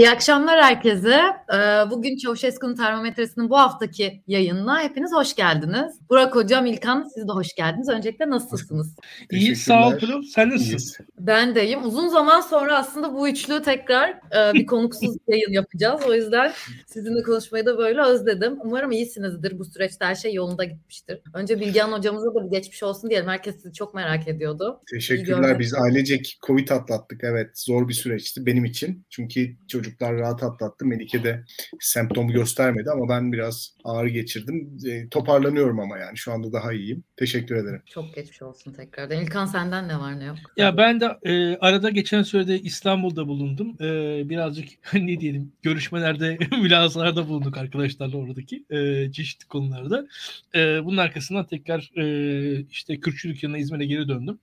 İyi akşamlar herkese. Ee, bugün Çavuşesku'nun termometresinin bu haftaki yayınına hepiniz hoş geldiniz. Burak Hocam, İlkan siz de hoş geldiniz. Öncelikle nasılsınız? İyi, sağ ol Pırıl. Sen nasılsın? Ben deyim. Uzun zaman sonra aslında bu üçlü tekrar e, bir konuksuz yayın yapacağız. O yüzden sizinle konuşmayı da böyle özledim. Umarım iyisinizdir. Bu süreçte her şey yolunda gitmiştir. Önce Bilgehan hocamıza da bir geçmiş olsun diyelim. Herkes sizi çok merak ediyordu. Teşekkürler. Biz ailecek Covid atlattık. Evet zor bir süreçti benim için. Çünkü çocuklar rahat atlattı. Melike de semptomu göstermedi ama ben biraz ağrı geçirdim. E, toparlanıyorum ama yani şu anda daha iyiyim. Teşekkür ederim. Çok geçmiş olsun tekrardan. İlkan senden ne var ne yok? Ya ben de e, arada geçen sürede İstanbul'da bulundum. E, birazcık ne diyelim görüşmelerde, mülazalarda bulunduk arkadaşlarla oradaki e, çeşitli konularda. E, bunun arkasından tekrar e, işte Kürkçülük yanına İzmir'e geri döndüm.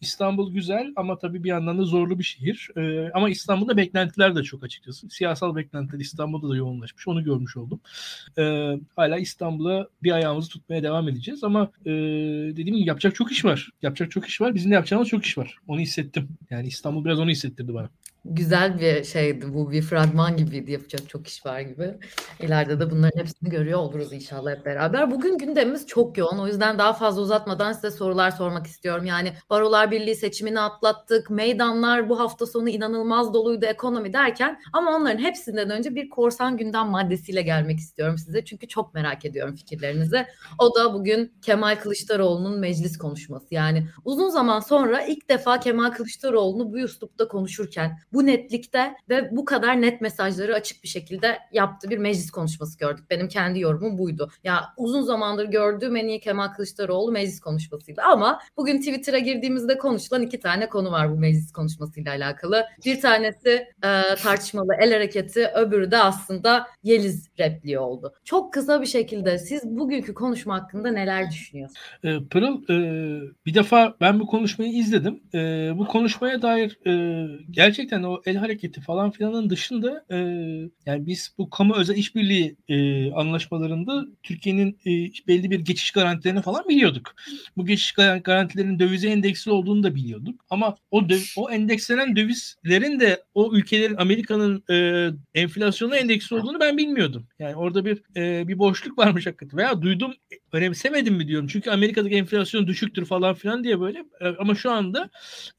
İstanbul güzel ama tabii bir yandan da zorlu bir şehir. E, ama İstanbul'da beklentiler de çok açıkçası. Siyasal beklentiler İstanbul'da da yoğunlaşmış. Onu görmüş oldum. E, hala İstanbul'a bir ayağımızı tutmaya devam edeceğiz ama e, dediğim gibi yapacak çok iş var. Yapacak çok iş var. Bizim de yapacağımız çok iş var. Onu hissettim. Yani İstanbul biraz onu hissettirdi bana güzel bir şeydi bu bir fragman gibiydi yapacak çok iş var gibi. İleride de bunların hepsini görüyor oluruz inşallah hep beraber. Bugün gündemimiz çok yoğun o yüzden daha fazla uzatmadan size sorular sormak istiyorum. Yani Barolar Birliği seçimini atlattık, meydanlar bu hafta sonu inanılmaz doluydu ekonomi derken ama onların hepsinden önce bir korsan gündem maddesiyle gelmek istiyorum size. Çünkü çok merak ediyorum fikirlerinizi. O da bugün Kemal Kılıçdaroğlu'nun meclis konuşması. Yani uzun zaman sonra ilk defa Kemal Kılıçdaroğlu'nu bu üslupta konuşurken bu netlikte ve bu kadar net mesajları açık bir şekilde yaptığı bir meclis konuşması gördük. Benim kendi yorumum buydu. Ya uzun zamandır gördüğüm en iyi Kemal Kılıçdaroğlu meclis konuşmasıydı. Ama bugün Twitter'a girdiğimizde konuşulan iki tane konu var bu meclis konuşmasıyla alakalı. Bir tanesi e, tartışmalı el hareketi, öbürü de aslında Yeliz repliği oldu. Çok kısa bir şekilde siz bugünkü konuşma hakkında neler düşünüyorsunuz? E, Pırıl, e, bir defa ben bu konuşmayı izledim. E, bu konuşmaya dair e, gerçekten o el hareketi falan filanın dışında e, yani biz bu kamu özel işbirliği e, anlaşmalarında Türkiye'nin e, belli bir geçiş garantilerini falan biliyorduk. Bu geçiş garantilerinin dövize endeksli olduğunu da biliyorduk. Ama o döv- o endekslenen dövizlerin de o ülkelerin Amerika'nın e, enflasyonu endeksli olduğunu ben bilmiyordum. Yani orada bir e, bir boşluk varmış hakikaten. Veya duydum önemsemedim mi diyorum. Çünkü Amerika'daki enflasyon düşüktür falan filan diye böyle. E, ama şu anda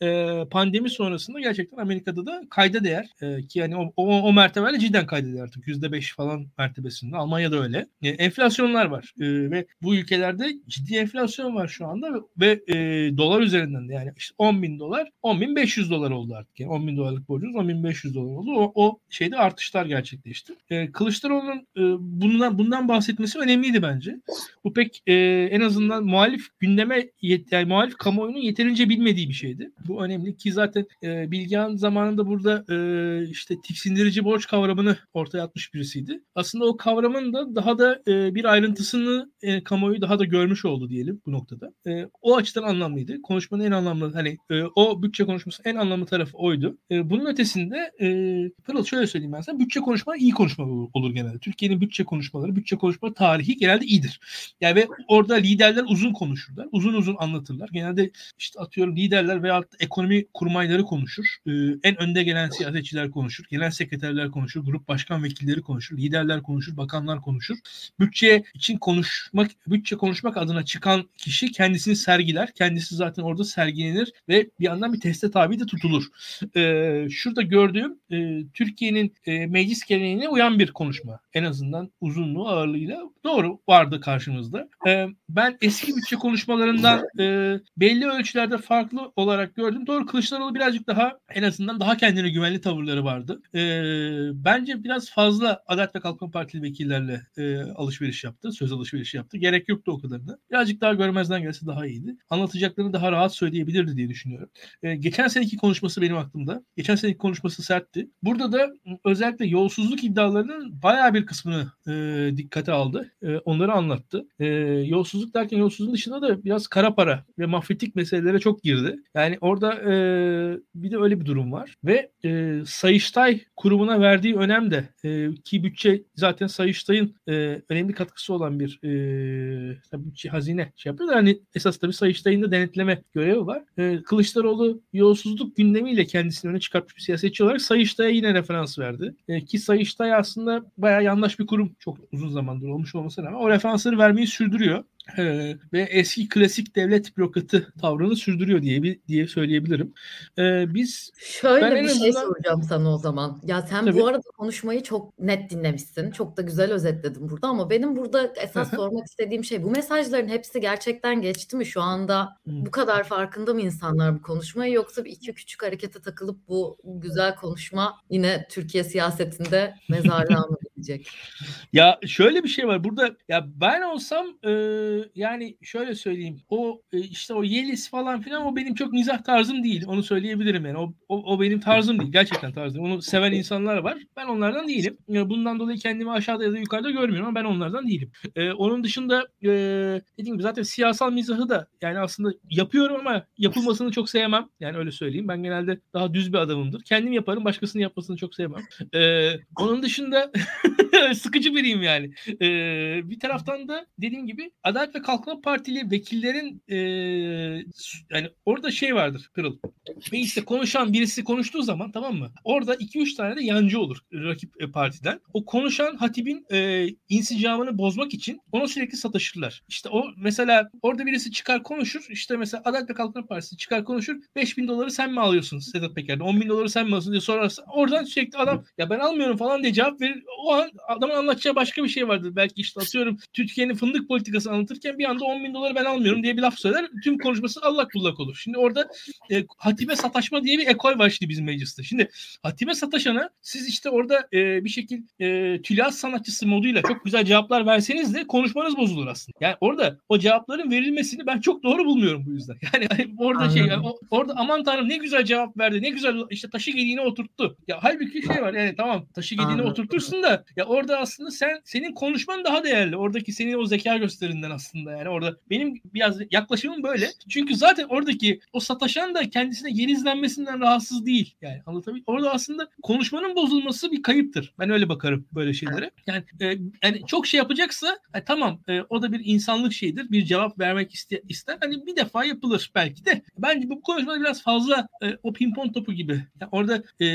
e, pandemi sonrasında gerçekten Amerika'da da kayda değer e, ki yani o, o, o mertebeyle cidden kayda değer artık yüzde beş falan mertebesinde. Almanya'da öyle. E, enflasyonlar var e, ve bu ülkelerde ciddi enflasyon var şu anda ve e, dolar üzerinden de yani işte 10 bin dolar 10 bin 500 dolar oldu artık. Yani 10 bin dolarlık borcumuz 10 bin 500 dolar oldu. O, o şeyde artışlar gerçekleşti. E, Kılıçdaroğlu'nun e, bundan, bundan bahsetmesi önemliydi bence. Bu pek e, en azından muhalif gündeme yet, yani muhalif kamuoyunun yeterince bilmediği bir şeydi. Bu önemli ki zaten e, Bilgehan zamanında burada e, işte tiksindirici borç kavramını ortaya atmış birisiydi. Aslında o kavramın da daha da e, bir ayrıntısını e, kamuoyu daha da görmüş oldu diyelim bu noktada. E, o açıdan anlamlıydı. Konuşmanın en anlamlı hani e, o bütçe konuşması en anlamlı tarafı oydu. E, bunun ötesinde e, Pırıl şöyle söyleyeyim ben sana. Bütçe konuşma iyi konuşma olur genelde. Türkiye'nin bütçe konuşmaları, bütçe konuşma tarihi genelde iyidir. Yani ve orada liderler uzun konuşurlar. Uzun uzun anlatırlar. Genelde işte atıyorum liderler veya ekonomi kurmayları konuşur. E, en önde gelen siyasetçiler konuşur. Genel sekreterler konuşur. Grup başkan vekilleri konuşur. Liderler konuşur. Bakanlar konuşur. Bütçe için konuşmak, bütçe konuşmak adına çıkan kişi kendisini sergiler. Kendisi zaten orada sergilenir ve bir yandan bir teste tabi de tutulur. E, şurada gördüğüm e, Türkiye'nin e, meclis geleneğine uyan bir konuşma. En azından uzunluğu ağırlığıyla doğru vardı karşımızda. E, ben eski bütçe konuşmalarından e, belli ölçülerde farklı olarak gördüm. Doğru Kılıçdaroğlu birazcık daha en azından daha kendine güvenli tavırları vardı. E, bence biraz fazla Adalet ve Kalkınma Partili vekillerle e, alışveriş yaptı. Söz alışverişi yaptı. Gerek yoktu o kadarını. Birazcık daha görmezden gelse daha iyiydi. Anlatacaklarını daha rahat söyleyebilirdi diye düşünüyorum. E, geçen seneki konuşması benim aklımda. Geçen seneki konuşması sertti. Burada da özellikle yolsuzluk iddialarının bayağı bir kısmını e, dikkate aldı. E, onları anlattı. E, yolsuzluk derken yolsuzluğun dışında da biraz kara para ve mafyatik meselelere çok girdi. Yani orada e, bir de öyle bir durum var. Ve ve e, Sayıştay kurumuna verdiği önem de e, ki bütçe zaten Sayıştay'ın e, önemli katkısı olan bir e, bütçe hazine şey yapıyor da hani esas tabii Sayıştay'ın da denetleme görevi var. E, Kılıçdaroğlu yolsuzluk gündemiyle kendisini öne çıkartmış bir siyasetçi olarak Sayıştay'a yine referans verdi. E, ki Sayıştay aslında bayağı yanlış bir kurum çok uzun zamandır olmuş olmasına rağmen o referansları vermeyi sürdürüyor. Ee, ve eski klasik devlet bürokratı tavrını sürdürüyor diye bir diye söyleyebilirim. Ee, biz şöyle bir şey azından... soracağım sana o zaman. Ya sen Tabii. bu arada konuşmayı çok net dinlemişsin. Çok da güzel özetledin burada ama benim burada esas sormak istediğim şey bu mesajların hepsi gerçekten geçti mi şu anda? Bu kadar farkında mı insanlar bu konuşmayı yoksa bir iki küçük harekete takılıp bu güzel konuşma yine Türkiye siyasetinde mezarlığa mı gidecek? Ya şöyle bir şey var burada ya ben olsam e, yani şöyle söyleyeyim. O e, işte o Yelis falan filan o benim çok mizah tarzım değil. Onu söyleyebilirim yani. O, o, o benim tarzım değil. Gerçekten tarzım. Onu seven insanlar var. Ben onlardan değilim. Bundan dolayı kendimi aşağıda ya da yukarıda görmüyorum ama ben onlardan değilim. Ee, onun dışında e, dediğim gibi zaten siyasal mizahı da yani aslında yapıyorum ama yapılmasını çok sevmem. Yani öyle söyleyeyim. Ben genelde daha düz bir adamımdır. Kendim yaparım. Başkasının yapmasını çok sevmem. Ee, onun dışında sıkıcı biriyim yani. Ee, bir taraftan da dediğim gibi Adalet ve Kalkınma Partili vekillerin e, yani orada şey vardır Kırıl. Ve işte konuşan birisi konuştuğu zaman tamam mı? Orada 2-3 tane de yancı olur rakip e, partiden. O konuşan hatibin e, insicamını bozmak için ona sürekli sataşırlar. İşte o mesela orada birisi çıkar konuşur. İşte mesela Adalet ve Kalkınma Partisi çıkar konuşur. 5 bin doları sen mi alıyorsun Sedat Peker'den? 10 bin doları sen mi alıyorsun diye sorarsa oradan sürekli adam ya ben almıyorum falan diye cevap verir. O an adamın anlatacağı başka bir şey vardır. Belki işte atıyorum Türkiye'nin fındık politikası anlatırken bir anda 10 bin doları ben almıyorum diye bir laf söyler. Tüm konuşması Allah kullak olur. Şimdi orada e, hatibe sataşma diye bir ekol var şimdi bizim mecliste. Şimdi hatibe sataşana siz işte orada e, bir şekil e, tülas sanatçısı moduyla çok güzel cevaplar verseniz de konuşmanız bozulur aslında. Yani orada o cevapların verilmesini ben çok doğru bulmuyorum bu yüzden. Yani hani orada şey yani, o, orada aman tanrım ne güzel cevap verdi. Ne güzel işte taşı gediğine oturttu. Ya halbuki şey var yani tamam taşı gediğine oturtursun da ya orada aslında sen senin konuşman daha değerli. Oradaki senin o zeka gösterinden aslında yani orada benim biraz yaklaşımım böyle. Çünkü zaten oradaki o sataşan da kendisine yeni izlenmesinden rahatsız değil. Yani anlatabiliyor. Orada aslında konuşmanın bozulması bir kayıptır. Ben öyle bakarım böyle şeylere. Yani e, yani çok şey yapacaksa e, tamam e, o da bir insanlık şeyidir. Bir cevap vermek iste, ister. Hani bir defa yapılır belki de. Bence bu konuşma biraz fazla e, o pimpon topu gibi. Yani orada e,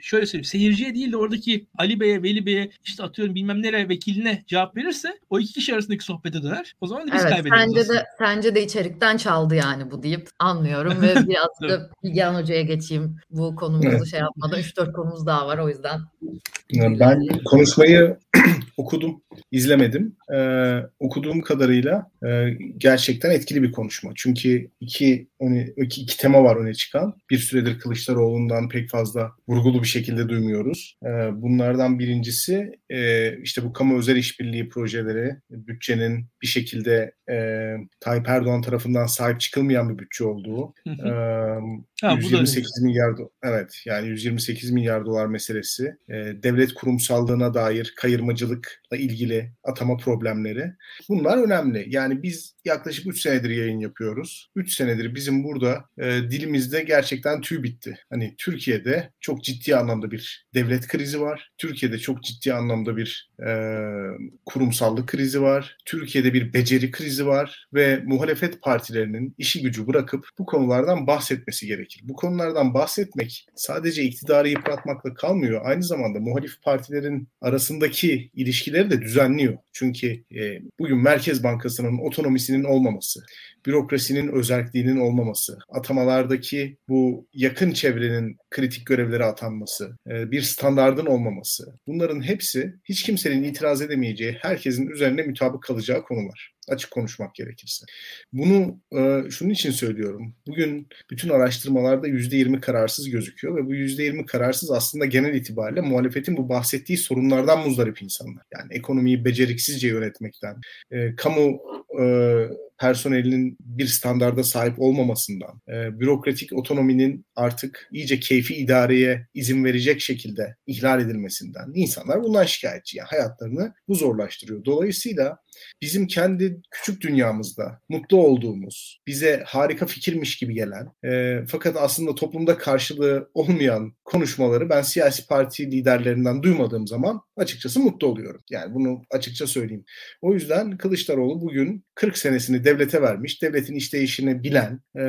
şöyle söyleyeyim. Seyirciye değil de oradaki Ali Bey'e, Veli Bey'e işte atıyorum bilmem nereye vekiline cevap verirse o iki kişi arasındaki sohbete döner. O zaman da biz evet, kaybederiz. Sence de, sence de içerikten çaldı yani bu deyip anlıyorum ve biraz da Bilgehan Hoca'ya geçeyim. Bu konumuzu evet. şey yapmadan 3-4 konumuz daha var o yüzden. Ben konuşmayı okudum, izlemedim. Ee, okuduğum kadarıyla e, gerçekten etkili bir konuşma. Çünkü iki, iki, iki tema var öne çıkan. Bir süredir Kılıçdaroğlu'ndan pek fazla vurgulu bir şekilde duymuyoruz. Ee, bunlardan birincisi e, işte bu kamu özel işbirliği projeleri, bütçenin bir şekilde e, Tayyip Erdoğan tarafından sahip çıkılmayan bir bütçe olduğu. e, ha, 128 milyar evet yani 128 milyar dolar meselesi. E, devlet kurumsallığına dair kayırmacılıkla ilgili atama problemleri. Bunlar önemli. Yani biz yaklaşık 3 senedir yayın yapıyoruz. 3 senedir bizim burada e, dilimizde gerçekten tüy bitti. Hani Türkiye'de çok ciddi anlamda bir devlet krizi var. Türkiye'de çok ciddi anlamda bir e, kurumsallık krizi var. Türkiye'de bir beceri krizi var ve muhalefet partilerinin işi gücü bırakıp bu konulardan bahsetmesi gerekir. Bu konulardan bahsetmek sadece iktidarı yıpratmakla kalmıyor. Aynı zamanda muhalif partilerin arasındaki ilişkileri de düzenliyor. Çünkü e, bugün Merkez Bankası'nın otonomisinin olmaması, bürokrasinin özelliğinin olmaması, atamalardaki bu yakın çevrenin kritik görevlere atanması, e, bir standardın olmaması, bunların hepsi hiç kimsenin itiraz edemeyeceği, herkesin üzerine mutabık kalacağı konular açık konuşmak gerekirse. Bunu e, şunun için söylüyorum. Bugün bütün araştırmalarda %20 kararsız gözüküyor ve bu %20 kararsız aslında genel itibariyle muhalefetin bu bahsettiği sorunlardan muzdarip insanlar. Yani ekonomiyi beceriksizce yönetmekten, e, kamu e, personelinin bir standarda sahip olmamasından, e, bürokratik otonominin artık iyice keyfi idareye izin verecek şekilde ihlal edilmesinden insanlar bundan şikayetçi. Yani hayatlarını bu zorlaştırıyor. Dolayısıyla bizim kendi küçük dünyamızda mutlu olduğumuz, bize harika fikirmiş gibi gelen e, fakat aslında toplumda karşılığı olmayan konuşmaları ben siyasi parti liderlerinden duymadığım zaman açıkçası mutlu oluyorum. Yani bunu açıkça söyleyeyim. O yüzden Kılıçdaroğlu bugün 40 senesini devlete vermiş, devletin işleyişini bilen, e,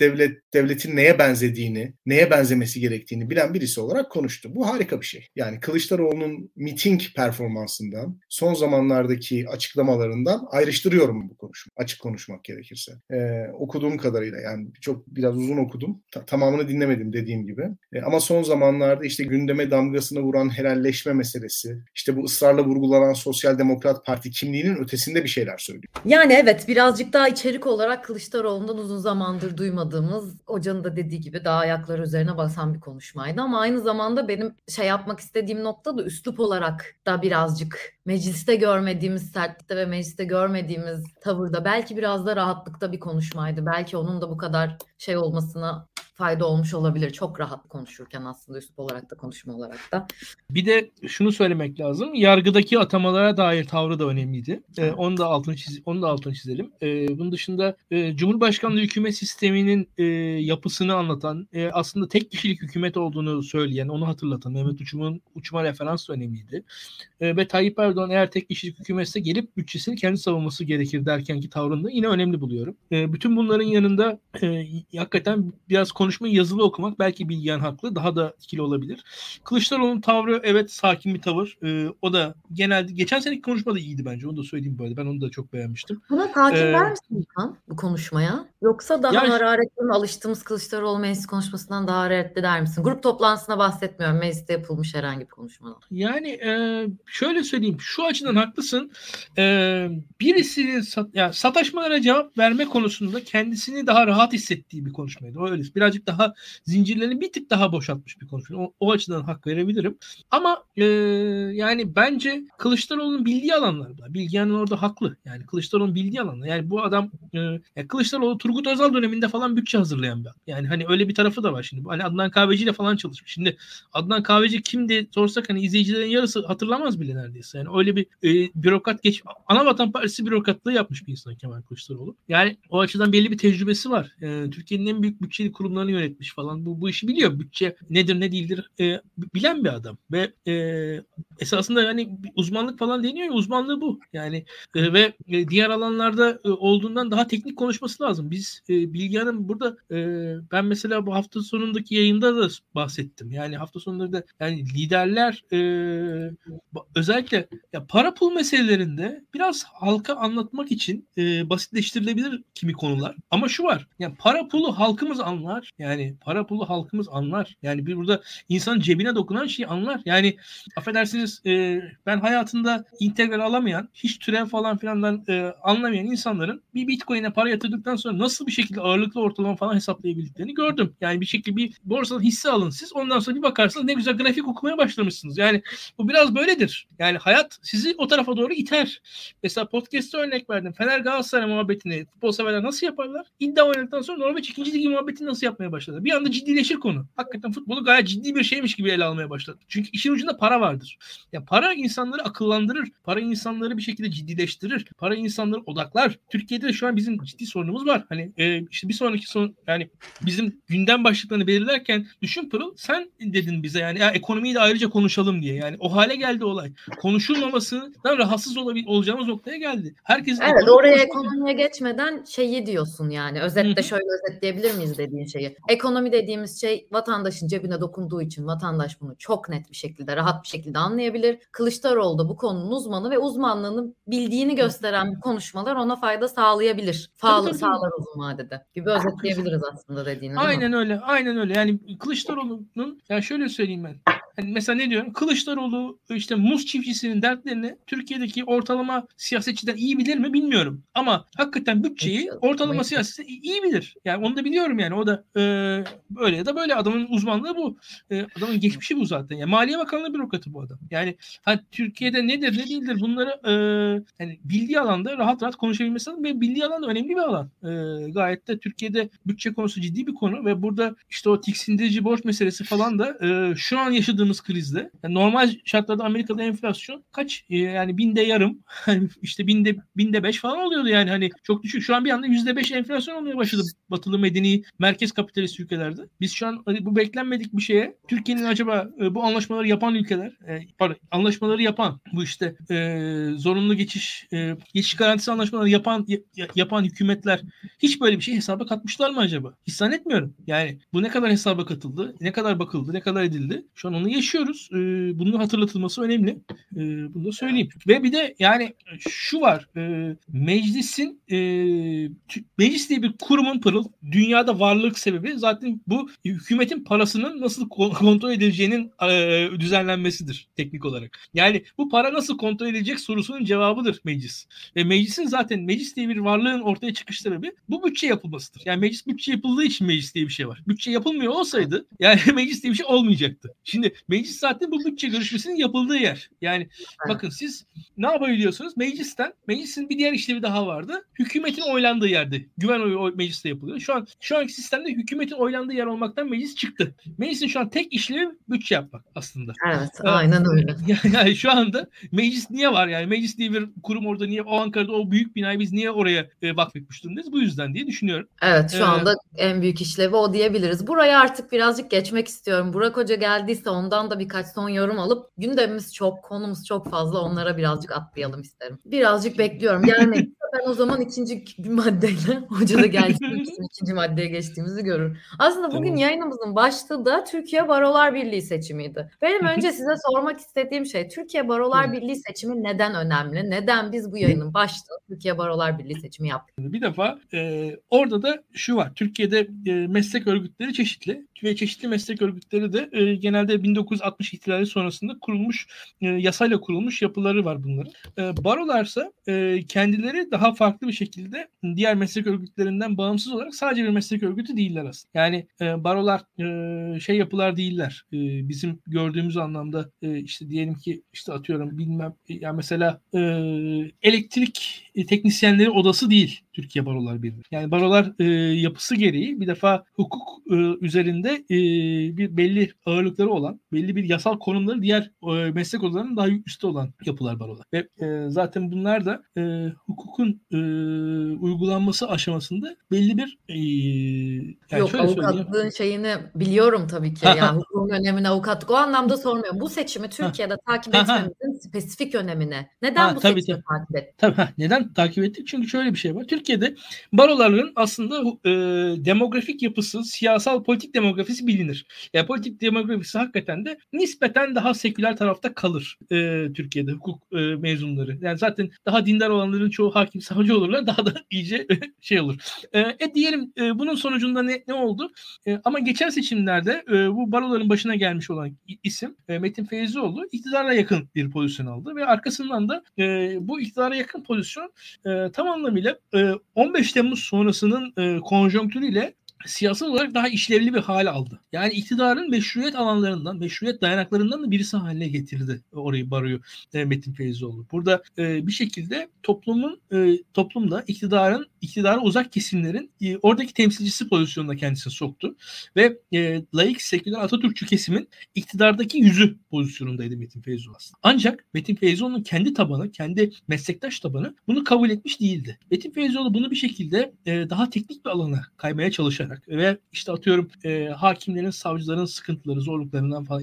devlet devletin neye benzediğini, neye benzemesi gerektiğini bilen birisi olarak konuştu. Bu harika bir şey. Yani Kılıçdaroğlu'nun miting performansından, son zamanlardaki açıklamalarından ayrıştırıyorum bu konuşma. Açık konuşmak gerekirse. E, okuduğum kadarıyla yani çok biraz uzun okudum. Ta- tamamını dinlemedim dediğim gibi. E, ama son zamanlarda işte gündeme damgasını vuran helalleşme meselesi, işte bu ısrarla vurgulanan Sosyal Demokrat Parti kimliğinin ötesinde bir şeyler söylüyor. Yani evet birazcık daha içerik olarak Kılıçdaroğlu'ndan uzun zamandır duymadığımız hocanın da dediği gibi daha ayaklar üzerine basan bir konuşmaydı ama aynı zamanda benim şey yapmak istediğim nokta da üslup olarak da birazcık mecliste görmediğimiz sertlikte ve mecliste görmediğimiz tavırda belki biraz da rahatlıkta bir konuşmaydı. Belki onun da bu kadar şey olmasına fayda olmuş olabilir. Çok rahat konuşurken aslında üslup olarak da konuşma olarak da. Bir de şunu söylemek lazım. Yargıdaki atamalara dair tavrı da önemliydi. Ee, onu da altını çiz onu da altını çizelim. Ee, bunun dışında e, Cumhurbaşkanlığı hükümet sisteminin e, yapısını anlatan, e, aslında tek kişilik hükümet olduğunu söyleyen, onu hatırlatan Mehmet Uçum'un Uçum'a referans da önemliydi. E, ve Tayyip Erdoğan eğer tek kişilik hükümetse gelip bütçesini kendi savunması gerekir derkenki tavrını yine önemli buluyorum. E, bütün bunların yanında e, hakikaten biraz konuşmayı yazılı okumak belki Bilgehan haklı daha da etkili olabilir. Kılıçdaroğlu'nun tavrı evet sakin bir tavır. E, o da genelde geçen seneki konuşma da iyiydi bence. Onu da söyleyeyim böyle. Ben onu da çok beğenmiştim. Buna takip Ee, ver misin İlkan bu konuşmaya? Yoksa daha Ya- hararetli alıştığımız Kılıçdaroğlu meclis konuşmasından daha hararetli der misin? Grup toplantısına bahsetmiyorum. Mecliste yapılmış herhangi bir konuşmadan. Yani e, şöyle söyleyeyim. Şu açıdan haklısın. E, birisinin sat, ya, sataşmalara cevap verme konusunda kendisini daha rahat hissettiği bir konuşmaydı. O öyle. Birazcık daha zincirlerini bir tık daha boşaltmış bir konuşma. O, o açıdan hak verebilirim. Ama e, yani bence Kılıçdaroğlu'nun bildiği alanlar var. Bilgehan'ın orada haklı. Yani Kılıçdaroğlu'nun bildiği alanlar. Yani bu adam e, Kılıçdaroğlu Turgut Özal döneminde falan bütçe hazırlayan bir adam. Yani hani öyle bir tarafı da var şimdi. Hani Adnan Kahveci ile falan çalışmış. Şimdi Adnan Kahveci kimdi sorsak hani izleyicilerin yarısı hatırlamaz bile neredeyse. Yani öyle bir e, bürokrat geç Anavatan Partisi bürokratlığı yapmış bir insan Kemal Kılıçdaroğlu. Yani o açıdan belli bir tecrübesi var. E, Türkiye'nin en büyük bütçeli kurumlarını yönetmiş falan. Bu, bu işi biliyor. Bütçe nedir ne değildir e, bilen bir adam. Ve e, esasında bir uzmanlık falan deniyor ya uzmanlığı bu. Yani e, ve e, diğer alanlarda e, olduğundan daha teknik konuşması lazım. Biz e, Bilge Hanım burada e, ben mesela bu hafta sonundaki yayında da bahsettim. Yani hafta sonunda da yani liderler e, özellikle ya para pul meselelerinde biraz halka anlatmak için e, basitleştirilebilir kimi konular. Ama şu var. Yani para pulu halkımız anlar. Yani para pulu halkımız anlar. Yani bir burada insanın cebine dokunan şeyi anlar. Yani affedersiniz e, ben hayatında integral alamayan, hiç türev falan filandan e, anlamayan insanların bir bitcoin'e para yatırdıktan sonra nasıl bir şekilde ağırlıklı ortalama falan hesaplayabildiklerini gördüm. Yani bir şekilde bir borsadan hisse alın siz ondan sonra bir bakarsınız ne güzel grafik okumaya başlamışsınız. Yani bu biraz böyledir. Yani hayat sizi o tarafa doğru iter. Mesela podcast'te örnek verdim. Fener Galatasaray muhabbetini futbol severler nasıl yaparlar? İddia oynadıktan sonra Norveç 2. ligi muhabbetini nasıl yapmaya başladılar? Bir anda ciddileşir konu. Hakikaten futbolu gayet ciddi bir şeymiş gibi ele almaya başladı. Çünkü işin ucunda para vardır. Ya para insanları akıllandırır. Para insanları bir şekilde ciddileştirir. Para insanları odaklar. Türkiye'de de şu an bizim ciddi sorunumuz var. Hani e, işte bir sonraki son yani bizim gündem başlıklarını belirlerken düşün Pırıl sen dedin bize yani ya ekonomiyi de ayrıca konuşalım diye. Yani o hale geldi olay. Konuşulmamasından rahatsız olabil- olacağımız noktaya geldi. Herkes Evet oraya ekonomiye geçmeden şeyi diyorsun yani özetle şöyle özetleyebilir miyiz dediğin şeyi. Ekonomi dediğimiz şey vatandaşın cebine dokunduğu için vatandaş bunu çok net bir şekilde rahat bir şekilde anlayabilir. Kılıçdaroğlu da bu konunun uzmanı ve uzmanlığını bildiğini gösteren konuşmalar ona fayda sağlayabilir. Tabii. sağlar uzun vadede gibi özetleyebiliriz aslında dediğini. Aynen öyle. Aynen öyle. Yani Kılıçdaroğlu'nun yani şöyle söyleyeyim ben. hani mesela ne diyorum? Kılıçdaroğlu işte muz çiftçisinin dertlerini Türkiye'deki ortalama siyasetçiden iyi bilir mi bilmiyorum. Ama hakikaten bütçeyi ortalama siyasetçi iyi bilir. Yani onu da biliyorum yani. O da e, böyle ya da böyle adamın uzmanlığı bu. E, adamın geçmişi bu zaten. Yani Maliye Bakanlığı bürokratı bu adam. Yani hani Türkiye'de nedir ne değildir bunları e, yani bildiği alanda rahat rahat konuşabilmesi lazım ve bildiği alan önemli bir alan. E, gayet de Türkiye'de bütçe konusu ciddi bir konu ve burada işte o tiksindirici borç meselesi falan da e, şu an yaşadığımız krizde yani normal şartlarda Amerika'da enflasyon kaç e, yani binde yarım işte binde binde beş falan oluyordu yani hani çok düşük. Şu an bir anda yüzde beş enflasyon olmaya başladı batılı medeni merkez kapitalist ülkelerde. Biz şu an hani bu beklenmedik bir şeye Türkiye'nin acaba e, bu anlaşmaları yapan ülkeler e, pardon, anlaşmaları yapan bu işte e, zorunlu geçiş e, geçiş garantisi anlaşmaları yapan y- yapan hükümetler hiç böyle bir şey hesaba katmışlar mı acaba? Hiç zannetmiyorum. Yani bu ne kadar hesaba katıldı, ne kadar bakıldı, ne kadar edildi. Şu an onu yaşıyoruz. E, bunun hatırlatılması önemli. E, bunu da söyleyeyim. Ve bir de yani şu var. E, meclisin e, meclis diye bir kurumun pırıl dünyada varlık sebebi zaten bu hükümetin parasının nasıl kontrol edileceğinin e, düzenlenmesidir teknik olarak. Yani bu para nasıl kontrol edilecek sorusunun cevabıdır meclis. Ve meclisin zaten meclis diye bir varlığın ortaya çıkış sebebi bu bütçe yapılmasıdır. Yani meclis bütçe yapıldığı için meclis diye bir şey var. Bütçe yapılmıyor olsaydı yani meclis diye bir şey olmayacaktı. Şimdi meclis zaten bu bütçe görüşmesinin yapıldığı yer. Yani bakın siz ne yapabiliyorsunuz? Meclisten, meclisin bir diğer işlevi daha vardı. Hükümetin oylandığı yerde. Güven oyu mecliste yapılıyor. Şu an şu anki sistemde hükümetin oylandığı yer olmaktan meclis çıktı. Meclisin şu an tek işlevi bütçe yapmak aslında. Evet, aynen öyle. Yani şu anda meclis niye var yani? Meclis diye bir kurum orada niye o Ankara'da o büyük binayı biz niye oraya e, vakfetmiş durumdayız? Bu yüzden diye düşünüyorum. Evet, şu ee, anda en büyük işlevi o diyebiliriz. Buraya artık birazcık geçmek istiyorum. Burak Hoca geldiyse ondan da birkaç son yorum alıp gündemimiz çok, konumuz çok fazla onlara birazcık atlayalım isterim. Birazcık bekliyorum. Yani ben o zaman ikinci maddeyle hoca da geldiği için ikinci maddeye geçtiğimizi görür. Aslında bugün tamam. yayınımızın başlığı da Türkiye Barolar Birliği seçimiydi. Benim önce size sormak istediğim şey Türkiye Barolar Birliği seçimi neden önemli? Neden biz bu yayının başlığı Türkiye Barolar Birliği seçimi yaptık? Bir defa e, orada da şu var. Türkiye'de e, meslek örgütleri çeşitli ve çeşitli meslek örgütleri de e, genelde 1960 ihtilali sonrasında kurulmuş e, yasayla kurulmuş yapıları var bunların. E, barolarsa e, kendileri daha farklı bir şekilde diğer meslek örgütlerinden bağımsız olarak sadece bir meslek örgütü değiller aslında. Yani e, barolar e, şey yapılar değiller. E, bizim gördüğümüz anlamda e, işte diyelim ki işte atıyorum bilmem yani mesela e, elektrik teknisyenleri odası değil Türkiye Barolar Birliği. Yani barolar e, yapısı gereği bir defa hukuk e, üzerinde e, bir belli ağırlıkları olan, belli bir yasal konumları diğer e, meslek odalarının daha üstte olan yapılar barolar. Ve e, zaten bunlar da e, hukukun e, uygulanması aşamasında belli bir e, yani Yok avukatlığın şeyini biliyorum tabii ki. yani hukukun önemini avukatlık o anlamda sormuyorum. Bu seçimi Türkiye'de takip etmemizin spesifik önemine. Neden ha, bu tabii, seçimi tabii. takip ettik? Tabii, neden takip ettik? Çünkü şöyle bir şey var. Türkiye'de baroların aslında e, demografik yapısı, siyasal politik demografisi bilinir. Yani politik demografisi hakikaten de nispeten daha seküler tarafta kalır e, Türkiye'de hukuk e, mezunları. Yani zaten daha dindar olanların çoğu hakim savcı olurlar. Daha da iyice şey olur. E, e diyelim e, bunun sonucunda ne, ne oldu? E, ama geçen seçimlerde e, bu baroların başına gelmiş olan isim e, Metin Feyzioğlu iktidara yakın bir pozisyon aldı ve arkasından da e, bu iktidara yakın pozisyon e, tam anlamıyla e, 15 Temmuz sonrasının e, konjonktürüyle siyasal olarak daha işlevli bir hale aldı. Yani iktidarın meşruiyet alanlarından, meşruiyet dayanaklarından da birisi haline getirdi orayı baroyu e, Metin Feyzoğlu. Burada e, bir şekilde toplumun e, toplumda iktidarın iktidara uzak kesimlerin e, oradaki temsilcisi pozisyonuna kendisini soktu ve e, laik seküler Atatürkçü kesimin iktidardaki yüzü pozisyonundaydı Metin Feyzoğlu aslında. Ancak Metin Feyzoğlu'nun kendi tabanı, kendi meslektaş tabanı bunu kabul etmiş değildi. Metin Feyzoğlu bunu bir şekilde e, daha teknik bir alana kaymaya çalışarak olarak ve işte atıyorum e, hakimlerin, savcıların sıkıntıları, zorluklarından falan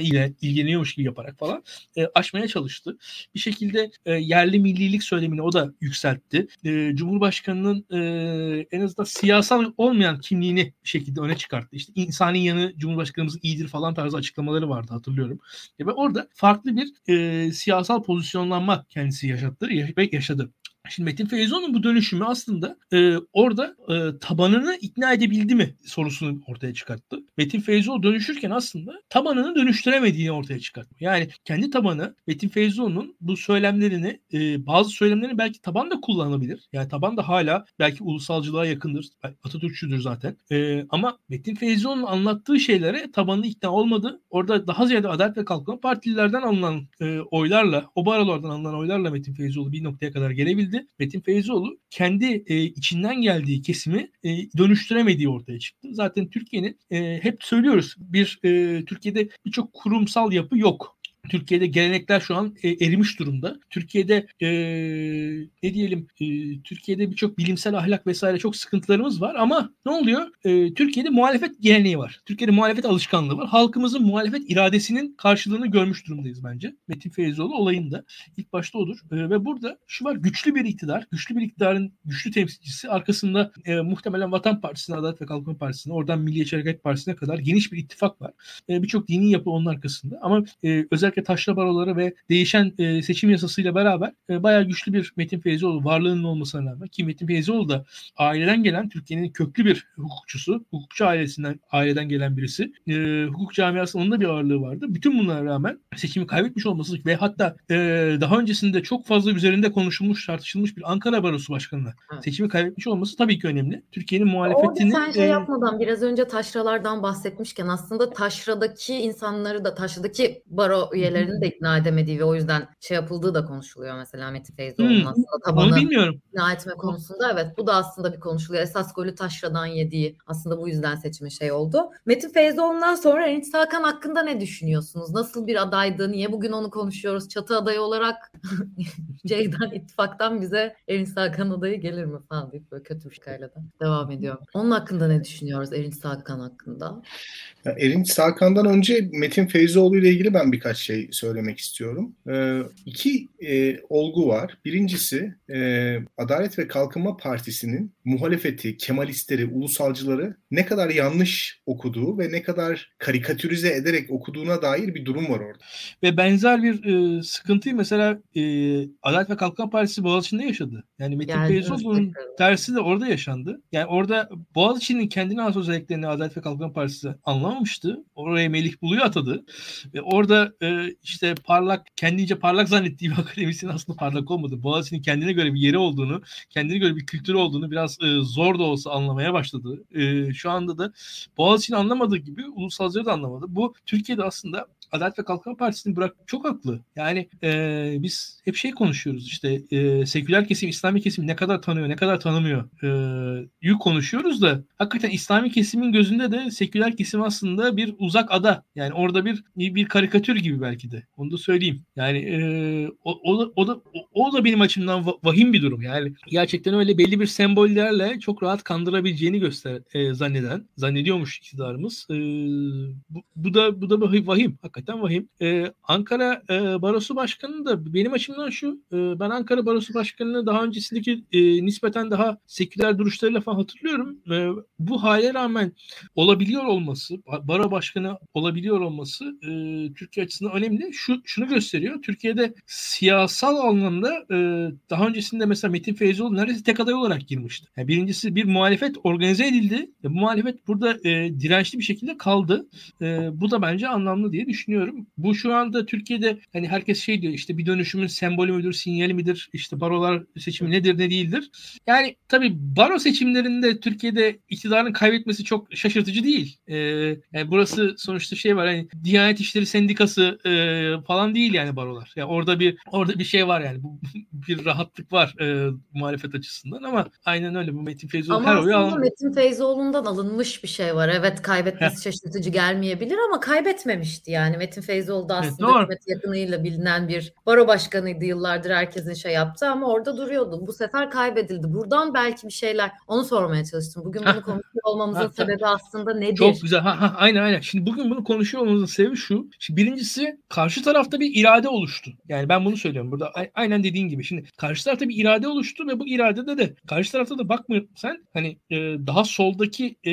ile ilgileniyormuş gibi yaparak falan e, aşmaya çalıştı. Bir şekilde e, yerli millilik söylemini o da yükseltti. E, Cumhurbaşkanının e, en azından siyasal olmayan kimliğini bir şekilde öne çıkarttı. İşte insani yanı Cumhurbaşkanımız iyidir falan tarzı açıklamaları vardı hatırlıyorum. E, ve orada farklı bir e, siyasal pozisyonlanma kendisi yaşattı ve yaşadı. Şimdi Metin Feyzoğlu'nun bu dönüşümü aslında e, orada e, tabanını ikna edebildi mi sorusunu ortaya çıkarttı. Metin Feyzoğlu dönüşürken aslında tabanını dönüştüremediğini ortaya çıkarttı. Yani kendi tabanı Metin Feyzoğlu'nun bu söylemlerini e, bazı söylemlerini belki taban da kullanabilir. Yani taban da hala belki ulusalcılığa yakındır. Atatürkçüdür zaten. E, ama Metin Feyzoğlu'nun anlattığı şeylere tabanı ikna olmadı. Orada daha ziyade Adalet ve Kalkınma Partililerden alınan e, oylarla, o barolardan alınan oylarla Metin Feyzoğlu bir noktaya kadar gelebildi. Metin Feyzoğlu kendi e, içinden geldiği kesimi e, dönüştüremediği ortaya çıktı. Zaten Türkiye'nin e, hep söylüyoruz bir e, Türkiye'de birçok kurumsal yapı yok. Türkiye'de gelenekler şu an e, erimiş durumda. Türkiye'de e, ne diyelim e, Türkiye'de birçok bilimsel ahlak vesaire çok sıkıntılarımız var ama ne oluyor? E, Türkiye'de muhalefet geleneği var. Türkiye'de muhalefet alışkanlığı var. Halkımızın muhalefet iradesinin karşılığını görmüş durumdayız bence. Metin Feyzoğlu olayında ilk başta odur. E, ve burada şu var güçlü bir iktidar, güçlü bir iktidarın güçlü temsilcisi arkasında e, muhtemelen Vatan Partisi'ne, Adalet ve Kalkınma Partisi'ne, oradan Milliyetçi Hareket Partisi'ne kadar geniş bir ittifak var. E, birçok dini yapı onun arkasında ama e, özellikle taşra baroları ve değişen e, seçim yasasıyla beraber e, bayağı güçlü bir Metin Feyzoğlu varlığının olmasına rağmen ki Metin Feyzoğlu da aileden gelen Türkiye'nin köklü bir hukukçusu, hukukçu ailesinden aileden gelen birisi. E, hukuk camiasının da bir ağırlığı vardı. Bütün bunlara rağmen seçimi kaybetmiş olması ve hatta e, daha öncesinde çok fazla üzerinde konuşulmuş, tartışılmış bir Ankara Barosu Başkanı'na evet. seçimi kaybetmiş olması tabii ki önemli. Türkiye'nin muhalefetini... Orada sen şey e, yapmadan biraz önce taşralardan bahsetmişken aslında taşradaki insanları da taşradaki baro üyelerini de ikna edemediği ve o yüzden şey yapıldığı da konuşuluyor mesela Metin Feyzoğlu'nun hmm, aslında tabanı bilmiyorum. ikna etme konusunda. Evet bu da aslında bir konuşuluyor. Esas golü taşradan yediği aslında bu yüzden seçimi şey oldu. Metin Feyzoğlu'ndan sonra Ernst Hakan hakkında ne düşünüyorsunuz? Nasıl bir adaydı? Niye bugün onu konuşuyoruz? Çatı adayı olarak Ceydan ittifaktan bize Ernst Hakan adayı gelir mi falan deyip böyle kötü bir şakayla da devam ediyorum. Onun hakkında ne düşünüyoruz Ernst Hakan hakkında? Erinç Hakan'dan önce Metin Feyzoğlu ile ilgili ben birkaç şey söylemek istiyorum. Ee, iki e, olgu var. Birincisi e, Adalet ve Kalkınma Partisi'nin muhalefeti, Kemalistleri, ulusalcıları ne kadar yanlış okuduğu ve ne kadar karikatürize ederek okuduğuna dair bir durum var orada. Ve benzer bir e, sıkıntıyı mesela e, Adalet ve Kalkınma Partisi Boğaziçi'nde yaşadı. Yani Metin yani, Feyzoğlu'nun tersi de orada yaşandı. Yani orada Boğaziçi'nin kendine has özelliklerini Adalet ve Kalkınma Partisi anlamamıştı. Oraya Melih Bulu'yu atadı. Ve orada e, işte parlak, kendince parlak zannettiği bir akademisyen aslında parlak olmadı. Boğaziçi'nin kendine göre bir yeri olduğunu, kendine göre bir kültürü olduğunu biraz e, zor da olsa anlamaya başladı. E, şu anda da Boğaziçi'ni anlamadığı gibi ulusalcıları da anlamadı. Bu Türkiye'de aslında Adalet ve Kalkınma Partisi'ni bırak çok haklı. Yani e, biz hep şey konuşuyoruz işte e, seküler kesim, İslami kesim ne kadar tanıyor, ne kadar tanımıyor e, yük konuşuyoruz da hakikaten İslami kesimin gözünde de seküler kesim aslında bir uzak ada. Yani orada bir bir karikatür gibi belki de. Onu da söyleyeyim. Yani e, o, o, da, o da o da benim açımdan vahim bir durum. Yani gerçekten öyle belli bir sembollerle çok rahat kandırabileceğini göster e, zanneden, zannediyormuş iktidarımız. E, bu, bu da bu da vahim. Hakikaten hakikaten vahim. Ee, Ankara e, Barosu Başkanı da benim açımdan şu. E, ben Ankara Barosu Başkanı'nı daha öncesindeki e, nispeten daha seküler duruşlarıyla falan hatırlıyorum. E, bu hale rağmen olabiliyor olması, baro başkanı olabiliyor olması e, Türkiye açısından önemli. Şu şunu gösteriyor. Türkiye'de siyasal anlamda e, daha öncesinde mesela Metin Feyzoğlu neredeyse tek aday olarak girmişti. Yani birincisi bir muhalefet organize edildi. Bu muhalefet burada e, dirençli bir şekilde kaldı. E, bu da bence anlamlı diye düşünüyorum düşünüyorum. Bu şu anda Türkiye'de hani herkes şey diyor işte bir dönüşümün sembolü müdür, sinyali midir? İşte barolar seçimi nedir, ne değildir? Yani tabii baro seçimlerinde Türkiye'de iktidarın kaybetmesi çok şaşırtıcı değil. Ee, yani burası sonuçta şey var hani Diyanet İşleri Sendikası e, falan değil yani barolar. Yani orada bir orada bir şey var yani bu bir rahatlık var e, muhalefet açısından ama aynen öyle bu Metin Feyzoğlu ama her oyu alın. Metin Feyzoğlu'ndan alınmış bir şey var. Evet kaybetmesi şaşırtıcı gelmeyebilir ama kaybetmemişti yani Metin Feyzoğlu da aslında evet, hükümet yakınıyla bilinen bir baro başkanıydı yıllardır herkesin şey yaptı ama orada duruyordu. Bu sefer kaybedildi. Buradan belki bir şeyler onu sormaya çalıştım. Bugün bunu konuşuyor olmamızın sebebi aslında nedir? Çok güzel. Ha, ha, aynen aynen. Şimdi bugün bunu konuşuyor olmamızın sebebi şu. Şimdi birincisi karşı tarafta bir irade oluştu. Yani ben bunu söylüyorum. Burada aynen dediğin gibi. Şimdi karşı tarafta bir irade oluştu ve bu iradede de karşı tarafta da bakmıyor sen hani e, daha soldaki e,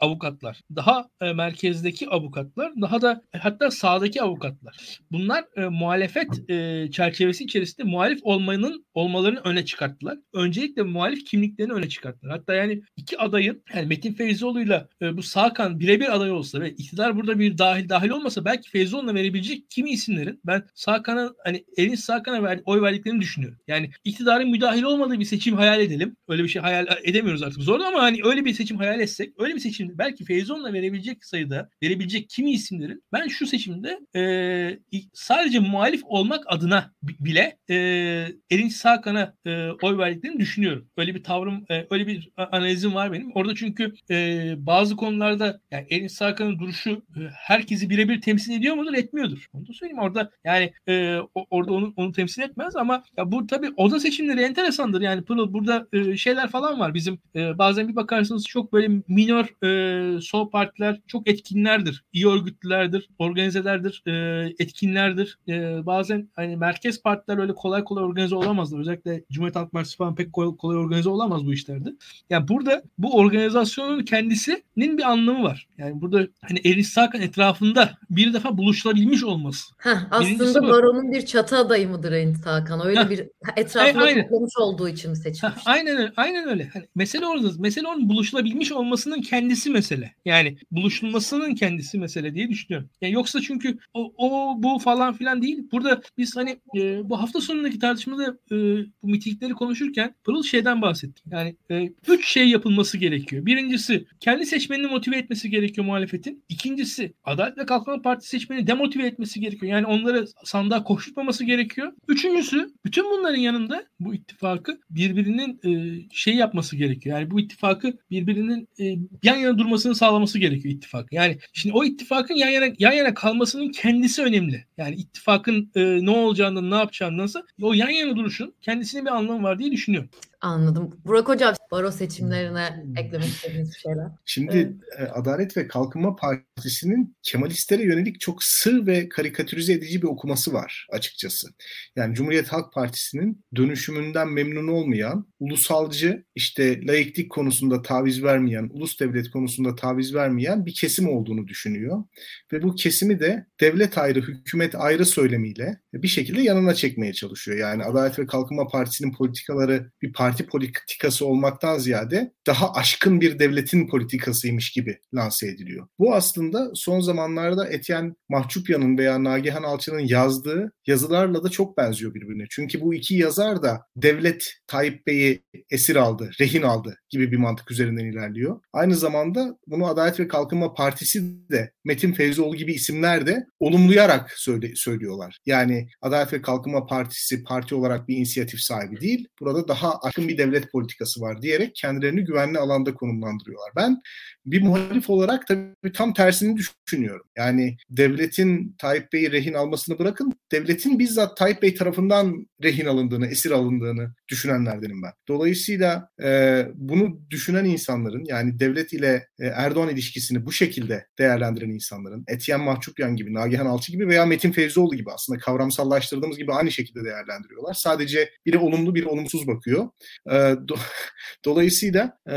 avukatlar, daha e, merkezdeki avukatlar, daha da hatta avukatlar sağdaki avukatlar. Bunlar e, muhalefet e, çerçevesi içerisinde muhalif olmanın olmalarını öne çıkarttılar. Öncelikle muhalif kimliklerini öne çıkarttılar. Hatta yani iki adayın yani Metin Feyzoğlu'yla e, bu Sakan birebir aday olsa ve iktidar burada bir dahil dahil olmasa belki Feyzoğlu'na verebilecek kimi isimlerin ben Sakan'a hani Elin Sakan'a ver, oy verdiklerini düşünüyorum. Yani iktidarın müdahil olmadığı bir seçim hayal edelim. Öyle bir şey hayal edemiyoruz artık. Zor ama hani öyle bir seçim hayal etsek öyle bir seçim belki Feyzoğlu'na verebilecek sayıda verebilecek kimi isimlerin ben şu seçimde e, sadece muhalif olmak adına bile e, Erinç Sakan'a e, oy verdiklerini düşünüyorum. Öyle bir tavrım, e, öyle bir analizim var benim. Orada çünkü e, bazı konularda yani Erinç Sakan'ın duruşu e, herkesi birebir temsil ediyor mudur? Etmiyordur. Onu da söyleyeyim. Orada yani e, orada onu, onu temsil etmez ama ya bu tabii oda seçimleri enteresandır. Yani Pırıl burada e, şeyler falan var. Bizim e, bazen bir bakarsınız çok böyle minor e, sol partiler çok etkinlerdir. iyi örgütlülerdir, organizelerdir, e, etkinlerdir. E, bazen hani merkez partiler öyle kolay kolay organize olamazlar. Özellikle Cumhuriyet Halk Partisi falan pek kolay, kolay organize olamaz bu işlerde. Yani burada bu organizasyonun kendisinin bir anlamı var. Yani burada hani Eris Sakan etrafında bir defa buluşulabilmiş olması. Heh, aslında Baron'un bir çatı adayı mıdır Enis Hakan? Öyle Heh. bir etrafında e, toplamış olduğu için mi seçilmiş? aynen öyle. Aynen öyle. Hani mesele orada. Mesele onun buluşulabilmiş olmasının kendisi mesele. Yani buluşulmasının kendisi mesele diye düşünüyorum. Yani yoksa çünkü o, o bu falan filan değil. Burada biz hani e, bu hafta sonundaki tartışmada e, bu mitingleri konuşurken Pırıl şeyden bahsettik. Yani e, üç şey yapılması gerekiyor. Birincisi kendi seçmenini motive etmesi gerekiyor muhalefetin. İkincisi Adalet ve Kalkınma Partisi seçmeni demotive etmesi gerekiyor. Yani onları sandığa koşturmaması gerekiyor. Üçüncüsü bütün bunların yanında bu ittifakı birbirinin e, şey yapması gerekiyor. Yani bu ittifakı birbirinin e, yan yana durmasını sağlaması gerekiyor ittifak. Yani şimdi o ittifakın yan yana yan yana kalmasının kendisi önemli. Yani ittifakın e, ne olacağından ne yapacağındansa o yan yana duruşun kendisine bir anlamı var diye düşünüyorum. Anladım. Burak Hocam baro seçimlerine eklemek istediğiniz bir şeyler. Şimdi evet. Adalet ve Kalkınma Partisi'nin Kemalistlere yönelik çok sır ve karikatürize edici bir okuması var açıkçası. Yani Cumhuriyet Halk Partisi'nin dönüşümünden memnun olmayan, ulusalcı, işte laiklik konusunda taviz vermeyen, ulus devlet konusunda taviz vermeyen bir kesim olduğunu düşünüyor. Ve bu kesimi de devlet ayrı, hükümet ayrı söylemiyle bir şekilde yanına çekmeye çalışıyor. Yani Adalet ve Kalkınma Partisi'nin politikaları bir parti politikası olmaktan ziyade daha aşkın bir devletin politikasıymış gibi lanse ediliyor. Bu aslında son zamanlarda Etienne Mahçupyan'ın veya Nagihan Alçı'nın yazdığı yazılarla da çok benziyor birbirine. Çünkü bu iki yazar da devlet Tayyip Bey'i esir aldı, rehin aldı gibi bir mantık üzerinden ilerliyor. Aynı zamanda bunu Adalet ve Kalkınma Partisi de Metin Feyzoğlu gibi isimler de olumlayarak söyle, söylüyorlar. Yani Adalet ve Kalkınma Partisi parti olarak bir inisiyatif sahibi değil. Burada daha aşkın bir devlet politikası var diyerek kendilerini güvenli alanda konumlandırıyorlar. Ben bir muhalif olarak tabii tam tersini düşünüyorum. Yani devletin Tayyip Bey'i rehin almasını bırakın, devletin bizzat Tayyip Bey tarafından rehin alındığını, esir alındığını düşünenlerdenim ben. Dolayısıyla e, bunu düşünen insanların yani devlet ile e, Erdoğan ilişkisini bu şekilde değerlendiren insanların Etiyen Mahçupyan gibi, Nagihan Alçı gibi veya Metin Fevzioğlu gibi aslında kavramsallaştırdığımız gibi aynı şekilde değerlendiriyorlar. Sadece biri olumlu, biri olumsuz bakıyor. E, do, dolayısıyla e,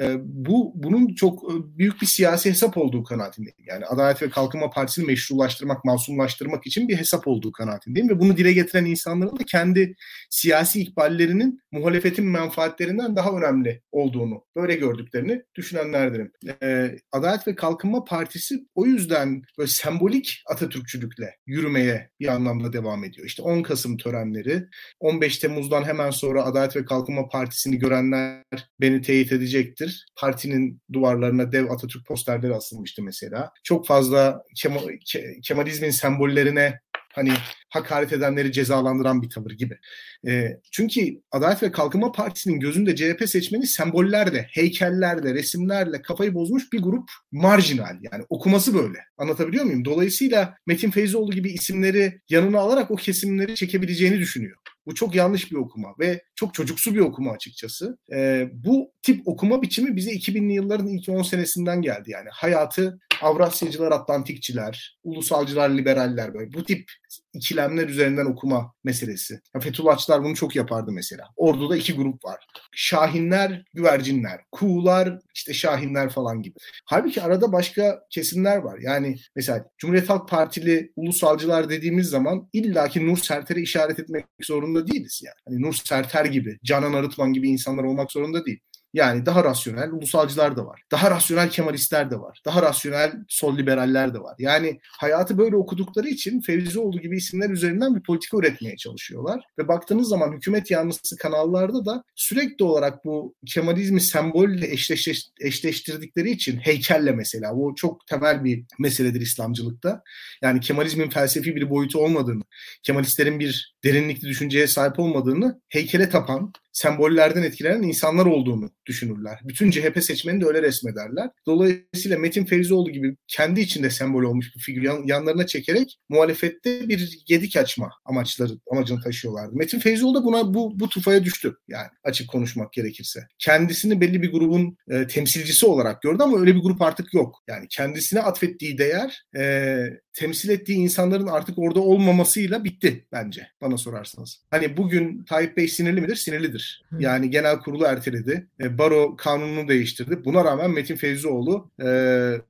e, bu bunun çok büyük bir siyasi hesap olduğu kanaatindeyim. Yani Adalet ve Kalkınma Partisi'ni meşrulaştırmak, masumlaştırmak için bir hesap olduğu kanaatindeyim ve bunu dile getiren insanların da kendi siyasi ikballerinin muhalefetin menfaatlerinden daha önemli olduğunu, böyle gördüklerini düşünenlerdenim. Ee, Adalet ve Kalkınma Partisi o yüzden böyle sembolik Atatürkçülükle yürümeye bir anlamda devam ediyor. İşte 10 Kasım törenleri, 15 Temmuz'dan hemen sonra Adalet ve Kalkınma Partisi'ni görenler beni teyit edecektir. Partinin duvarlarına dev Atatürk posterleri asılmıştı mesela. Çok fazla Kema- Kemalizmin sembollerine hani hakaret edenleri cezalandıran bir tavır gibi. E, çünkü Adalet ve Kalkınma Partisi'nin gözünde CHP seçmeni sembollerle, heykellerle, resimlerle kafayı bozmuş bir grup marjinal. Yani okuması böyle. Anlatabiliyor muyum? Dolayısıyla Metin Feyzoğlu gibi isimleri yanına alarak o kesimleri çekebileceğini düşünüyor. Bu çok yanlış bir okuma ve çok çocuksu bir okuma açıkçası. E, bu tip okuma biçimi bize 2000'li yılların ilk 10 senesinden geldi. Yani hayatı Avrasyacılar, Atlantikçiler, ulusalcılar, liberaller böyle bu tip ikilem söylemler üzerinden okuma meselesi. Ya Fethullahçılar bunu çok yapardı mesela. Ordu'da iki grup var. Şahinler, güvercinler. Kuğular, işte şahinler falan gibi. Halbuki arada başka kesimler var. Yani mesela Cumhuriyet Halk Partili ulusalcılar dediğimiz zaman illaki Nur Serter'e işaret etmek zorunda değiliz yani. Hani Nur Serter gibi, Canan Arıtman gibi insanlar olmak zorunda değil. Yani daha rasyonel ulusalcılar da var. Daha rasyonel Kemalistler de var. Daha rasyonel sol liberaller de var. Yani hayatı böyle okudukları için Fevzioğlu gibi isimler üzerinden bir politika üretmeye çalışıyorlar. Ve baktığınız zaman hükümet yanlısı kanallarda da sürekli olarak bu Kemalizmi sembolle eşleş, eşleştirdikleri için heykelle mesela bu çok temel bir meseledir İslamcılıkta. Yani Kemalizmin felsefi bir boyutu olmadığını, Kemalistlerin bir derinlikli düşünceye sahip olmadığını heykele tapan, sembollerden etkilenen insanlar olduğunu düşünürler. Bütün CHP seçmeni de öyle resmederler. Dolayısıyla Metin Feyzoğlu gibi kendi içinde sembol olmuş bir figür yan, yanlarına çekerek muhalefette bir gedik açma amaçları amacını taşıyorlardı. Metin Feyzoğlu da buna bu, bu tufaya düştü yani açık konuşmak gerekirse. Kendisini belli bir grubun e, temsilcisi olarak gördü ama öyle bir grup artık yok. Yani kendisine atfettiği değer e, temsil ettiği insanların artık orada olmamasıyla bitti bence bana sorarsanız. Hani bugün Tayyip Bey sinirli midir? Sinirlidir. Yani genel kurulu erteledi. E, baro kanununu değiştirdi. Buna rağmen Metin Feyzioğlu e,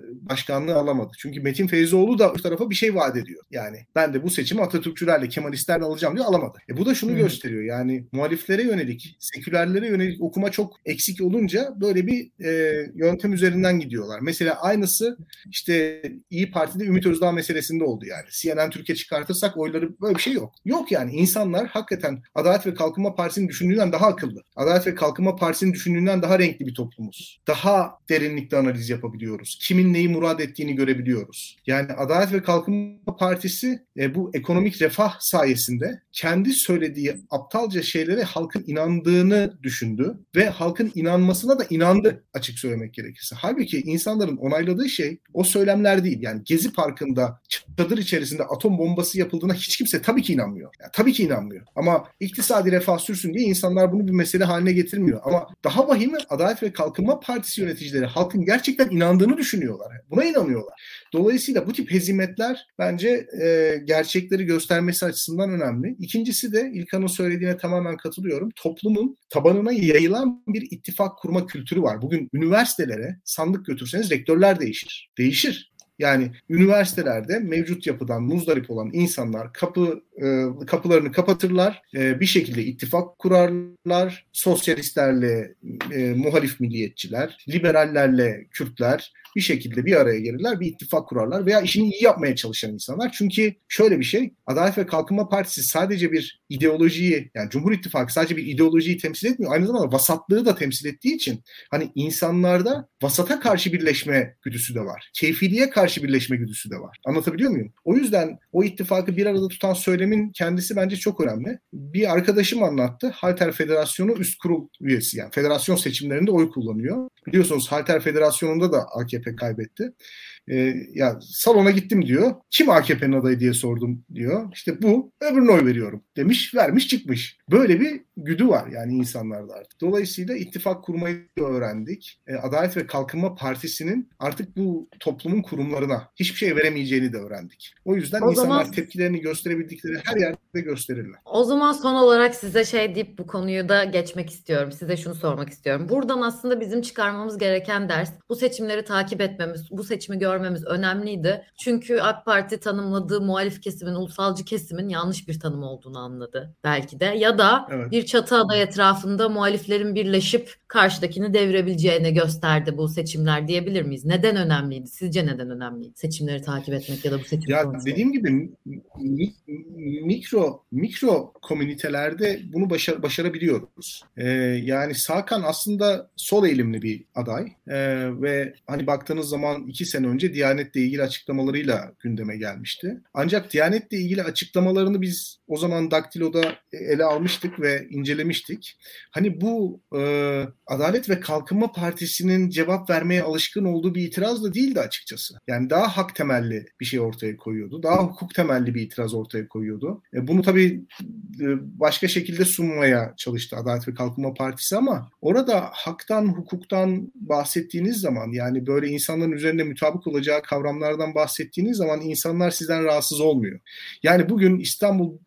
başkanlığı alamadı. Çünkü Metin Feyzioğlu da bu tarafa bir şey vaat ediyor. Yani ben de bu seçimi Atatürkçülerle, Kemalistlerle alacağım diyor alamadı. E, bu da şunu Hı. gösteriyor. Yani muhaliflere yönelik, sekülerlere yönelik okuma çok eksik olunca böyle bir e, yöntem üzerinden gidiyorlar. Mesela aynısı işte İyi Parti'de Ümit Özdağ meselesinde oldu yani. CNN Türkiye çıkartırsak oyları böyle bir şey yok. Yok yani insanlar hakikaten Adalet ve Kalkınma Partisi'nin düşündüğünden daha akıllı. Adalet ve Kalkınma Partisi'nin düşündüğünden daha renkli bir toplumuz. Daha derinlikli analiz yapabiliyoruz. Kimin neyi murad ettiğini görebiliyoruz. Yani Adalet ve Kalkınma Partisi e, bu ekonomik refah sayesinde kendi söylediği aptalca şeylere halkın inandığını düşündü ve halkın inanmasına da inandı açık söylemek gerekirse. Halbuki insanların onayladığı şey o söylemler değil. Yani Gezi Parkı'nda çadır içerisinde atom bombası yapıldığına hiç kimse tabii ki inanmıyor. Yani tabii ki inanmıyor. Ama iktisadi refah sürsün diye insanlar bunu bir mesele haline getirmiyor. Ama daha vahimi Adalet ve Kalkınma Partisi yöneticileri halkın gerçekten inandığını düşünüyorlar. Buna inanıyorlar. Dolayısıyla bu tip hezimetler bence e, gerçekleri göstermesi açısından önemli. İkincisi de İlkan'ın söylediğine tamamen katılıyorum. Toplumun tabanına yayılan bir ittifak kurma kültürü var. Bugün üniversitelere sandık götürseniz rektörler değişir. Değişir. Yani üniversitelerde mevcut yapıdan muzdarip olan insanlar kapı e, kapılarını kapatırlar, e, bir şekilde ittifak kurarlar. Sosyalistlerle e, muhalif milliyetçiler, liberallerle Kürtler bir şekilde bir araya gelirler, bir ittifak kurarlar veya işini iyi yapmaya çalışan insanlar. Çünkü şöyle bir şey, Adalet ve Kalkınma Partisi sadece bir ideolojiyi, yani Cumhur İttifakı sadece bir ideolojiyi temsil etmiyor. Aynı zamanda vasatlığı da temsil ettiği için hani insanlarda vasata karşı birleşme güdüsü de var. Keyfiliğe karşı birleşme güdüsü de var. Anlatabiliyor muyum? O yüzden o ittifakı bir arada tutan söylemin kendisi bence çok önemli. Bir arkadaşım anlattı. Halter Federasyonu üst kurul üyesi yani federasyon seçimlerinde oy kullanıyor. Biliyorsunuz Halter Federasyonu'nda da AKP kaybetti. E, ya salona gittim diyor. Kim AKP'nin adayı diye sordum diyor. İşte bu öbürüne oy veriyorum demiş vermiş çıkmış. Böyle bir güdü var yani insanlarda artık. Dolayısıyla ittifak kurmayı öğrendik. E, Adalet ve Kalkınma Partisi'nin artık bu toplumun kurumlarına hiçbir şey veremeyeceğini de öğrendik. O yüzden o insanlar zaman, tepkilerini gösterebildikleri her yerde gösterirler. O zaman son olarak size şey deyip bu konuyu da geçmek istiyorum. Size şunu sormak istiyorum. Buradan aslında bizim çıkarmamız gereken ders bu seçimleri takip etmemiz, bu seçimi görmemiz önemliydi. Çünkü AK Parti tanımladığı muhalif kesimin, ulusalcı kesimin yanlış bir tanım olduğunu anladı belki de. Ya da evet. bir çatı aday etrafında muhaliflerin birleşip karşıdakini devirebileceğini gösterdi bu seçimler diyebilir miyiz? Neden önemliydi? Sizce neden önemliydi? Seçimleri takip etmek ya da bu seçim Ya konusunda. dediğim gibi mikro mikro komünitelerde bunu başar, başarabiliyoruz. Ee, yani Sakan aslında sol eğilimli bir aday ee, ve hani baktığınız zaman iki sene önce Diyanet'le ilgili açıklamalarıyla gündeme gelmişti. Ancak Diyanet'le ilgili açıklamalarını biz o zaman Daktilo'da ele almıştık ve incelemiştik. Hani bu e, Adalet ve Kalkınma Partisi'nin cevap vermeye alışkın olduğu bir itiraz da değildi açıkçası. Yani daha hak temelli bir şey ortaya koyuyordu. Daha hukuk temelli bir itiraz ortaya koyuyordu. E, bunu tabii e, başka şekilde sunmaya çalıştı Adalet ve Kalkınma Partisi ama orada haktan, hukuktan bahsettiğiniz zaman yani böyle insanların üzerinde mutabık olacağı kavramlardan bahsettiğiniz zaman insanlar sizden rahatsız olmuyor. Yani bugün İstanbul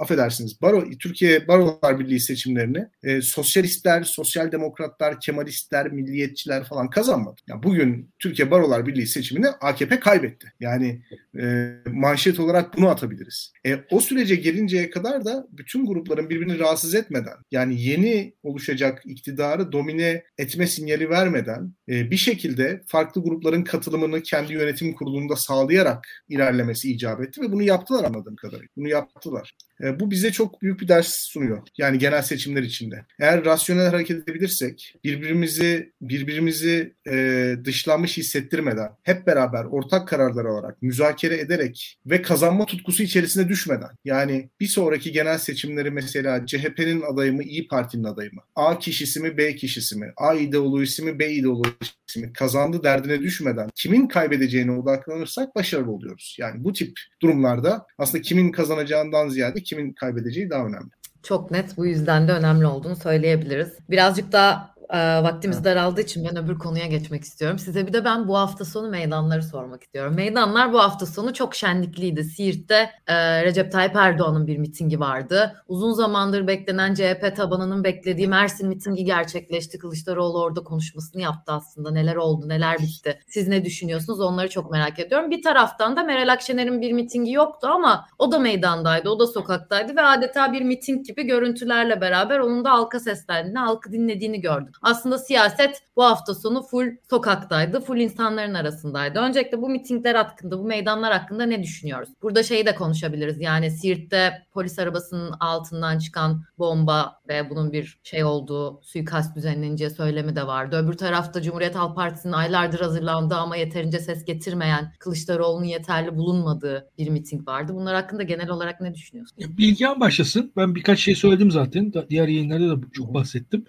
affedersiniz Baro Türkiye Barolar Birliği seçimlerini e, sosyalistler, sosyal demokratlar, kemalistler, milliyetçiler falan kazanmadı. Yani bugün Türkiye Barolar Birliği seçimini AKP kaybetti. Yani e, manşet olarak bunu atabiliriz. E, o sürece gelinceye kadar da bütün grupların birbirini rahatsız etmeden yani yeni oluşacak iktidarı domine etme sinyali vermeden e, bir şekilde farklı grupların katılımını kendi yönetim kurulunda sağlayarak ilerlemesi icap etti ve bunu yaptılar anladığım kadarıyla. Bunu yaptılar. E, bu bize çok büyük bir ders sunuyor. Yani genel seçimler içinde. Eğer rasyonel hareket edebilirsek, birbirimizi birbirimizi e, dışlanmış hissettirmeden, hep beraber ortak kararlar alarak, müzakere ederek ve kazanma tutkusu içerisine düşmeden, yani bir sonraki genel seçimleri mesela CHP'nin adayı mı, İyi Parti'nin adayı mı, A kişisi mi, B kişisi mi, A ideolojisi mi, B ideolojisi mi, kazandı derdine düşmeden kimin kaybedeceğine odaklanırsak başarılı oluyoruz. Yani bu tip durumlarda aslında kimin kazanacağından ziyade kimin kaybedeceği daha önemli. Çok net bu yüzden de önemli olduğunu söyleyebiliriz. Birazcık daha e, vaktimiz evet. daraldığı için ben öbür konuya geçmek istiyorum. Size bir de ben bu hafta sonu meydanları sormak istiyorum. Meydanlar bu hafta sonu çok şenlikliydi. Siirt'te e, Recep Tayyip Erdoğan'ın bir mitingi vardı. Uzun zamandır beklenen CHP tabanının beklediği Mersin mitingi gerçekleşti. Kılıçdaroğlu orada konuşmasını yaptı aslında. Neler oldu, neler bitti. Siz ne düşünüyorsunuz? Onları çok merak ediyorum. Bir taraftan da Meral Akşener'in bir mitingi yoktu ama o da meydandaydı, o da sokaktaydı ve adeta bir miting gibi görüntülerle beraber onun da halka seslendiğini, halkı dinlediğini gördük. Aslında siyaset bu hafta sonu full sokaktaydı, full insanların arasındaydı. Öncelikle bu mitingler hakkında, bu meydanlar hakkında ne düşünüyoruz? Burada şeyi de konuşabiliriz. Yani Siirt'te polis arabasının altından çıkan bomba ve bunun bir şey olduğu suikast düzenleneceği söylemi de vardı. Öbür tarafta Cumhuriyet Halk Partisi'nin aylardır hazırlandığı ama yeterince ses getirmeyen Kılıçdaroğlu'nun yeterli bulunmadığı bir miting vardı. Bunlar hakkında genel olarak ne düşünüyorsun? Bilgehan başlasın. Ben birkaç şey söyledim zaten. Diğer yayınlarda da çok bahsettim.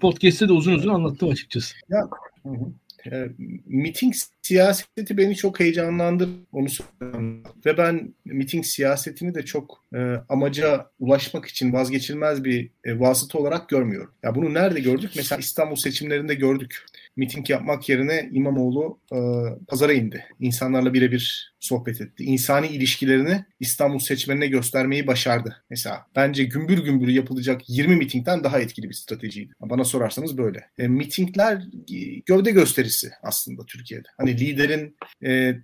Podcast'te de uzun uzun anlattım açıkçası. Ya. E, miting siyaseti beni çok heyecanlandırdı onu söyleyeyim. Ve ben miting siyasetini de çok e, amaca ulaşmak için vazgeçilmez bir e, vasıta olarak görmüyorum. Ya bunu nerede gördük? Mesela İstanbul seçimlerinde gördük. Miting yapmak yerine İmamoğlu e, pazara indi. İnsanlarla birebir sohbet etti. İnsani ilişkilerini İstanbul seçmenine göstermeyi başardı. Mesela bence gümbür gümbür yapılacak 20 mitingden daha etkili bir stratejiydi. Bana sorarsanız böyle. E, mitingler gövde gösterisi aslında Türkiye'de. Hani liderin e,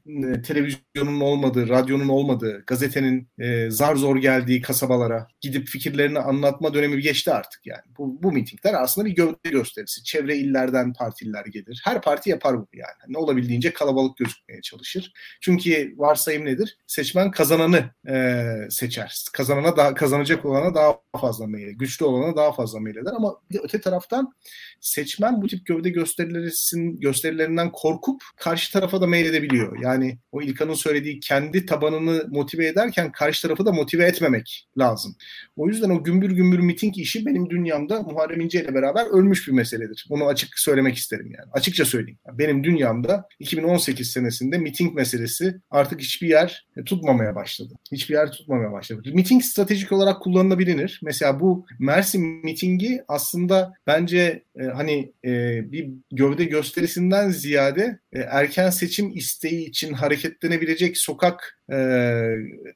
televizyonun olmadığı, radyonun olmadığı, gazetenin e, zar zor geldiği kasabalara gidip fikirlerini anlatma dönemi geçti artık yani. Bu, bu mitingler aslında bir gövde gösterisi. Çevre illerden partililer gelir. Her parti yapar bu yani. Ne olabildiğince kalabalık gözükmeye çalışır. Çünkü varsayım nedir? Seçmen kazananı e, seçer. Kazanana daha kazanacak olana daha fazla meyil, güçlü olana daha fazla meyil eder ama öte taraftan seçmen bu tip gövde gösterilerin gösterilerinden korkup karşı tarafa da meyledebiliyor. Yani o İlkan'ın söylediği kendi tabanını motive ederken karşı tarafı da motive etmemek lazım. O yüzden o gümbür gümbür miting işi benim dünyamda Muharrem İnce ile beraber ölmüş bir meseledir. Bunu açık söylemek isterim yani. Açıkça söyleyeyim. Benim dünyamda 2018 senesinde miting meselesi artık hiçbir yer tutmamaya başladı. Hiçbir yer tutmamaya başladı. Miting stratejik olarak kullanılabilir. Mesela bu Mersin mitingi aslında bence e, hani e, bir gövde gösterisinden ziyade e, erken seçim isteği için hareketlenebilecek sokak e,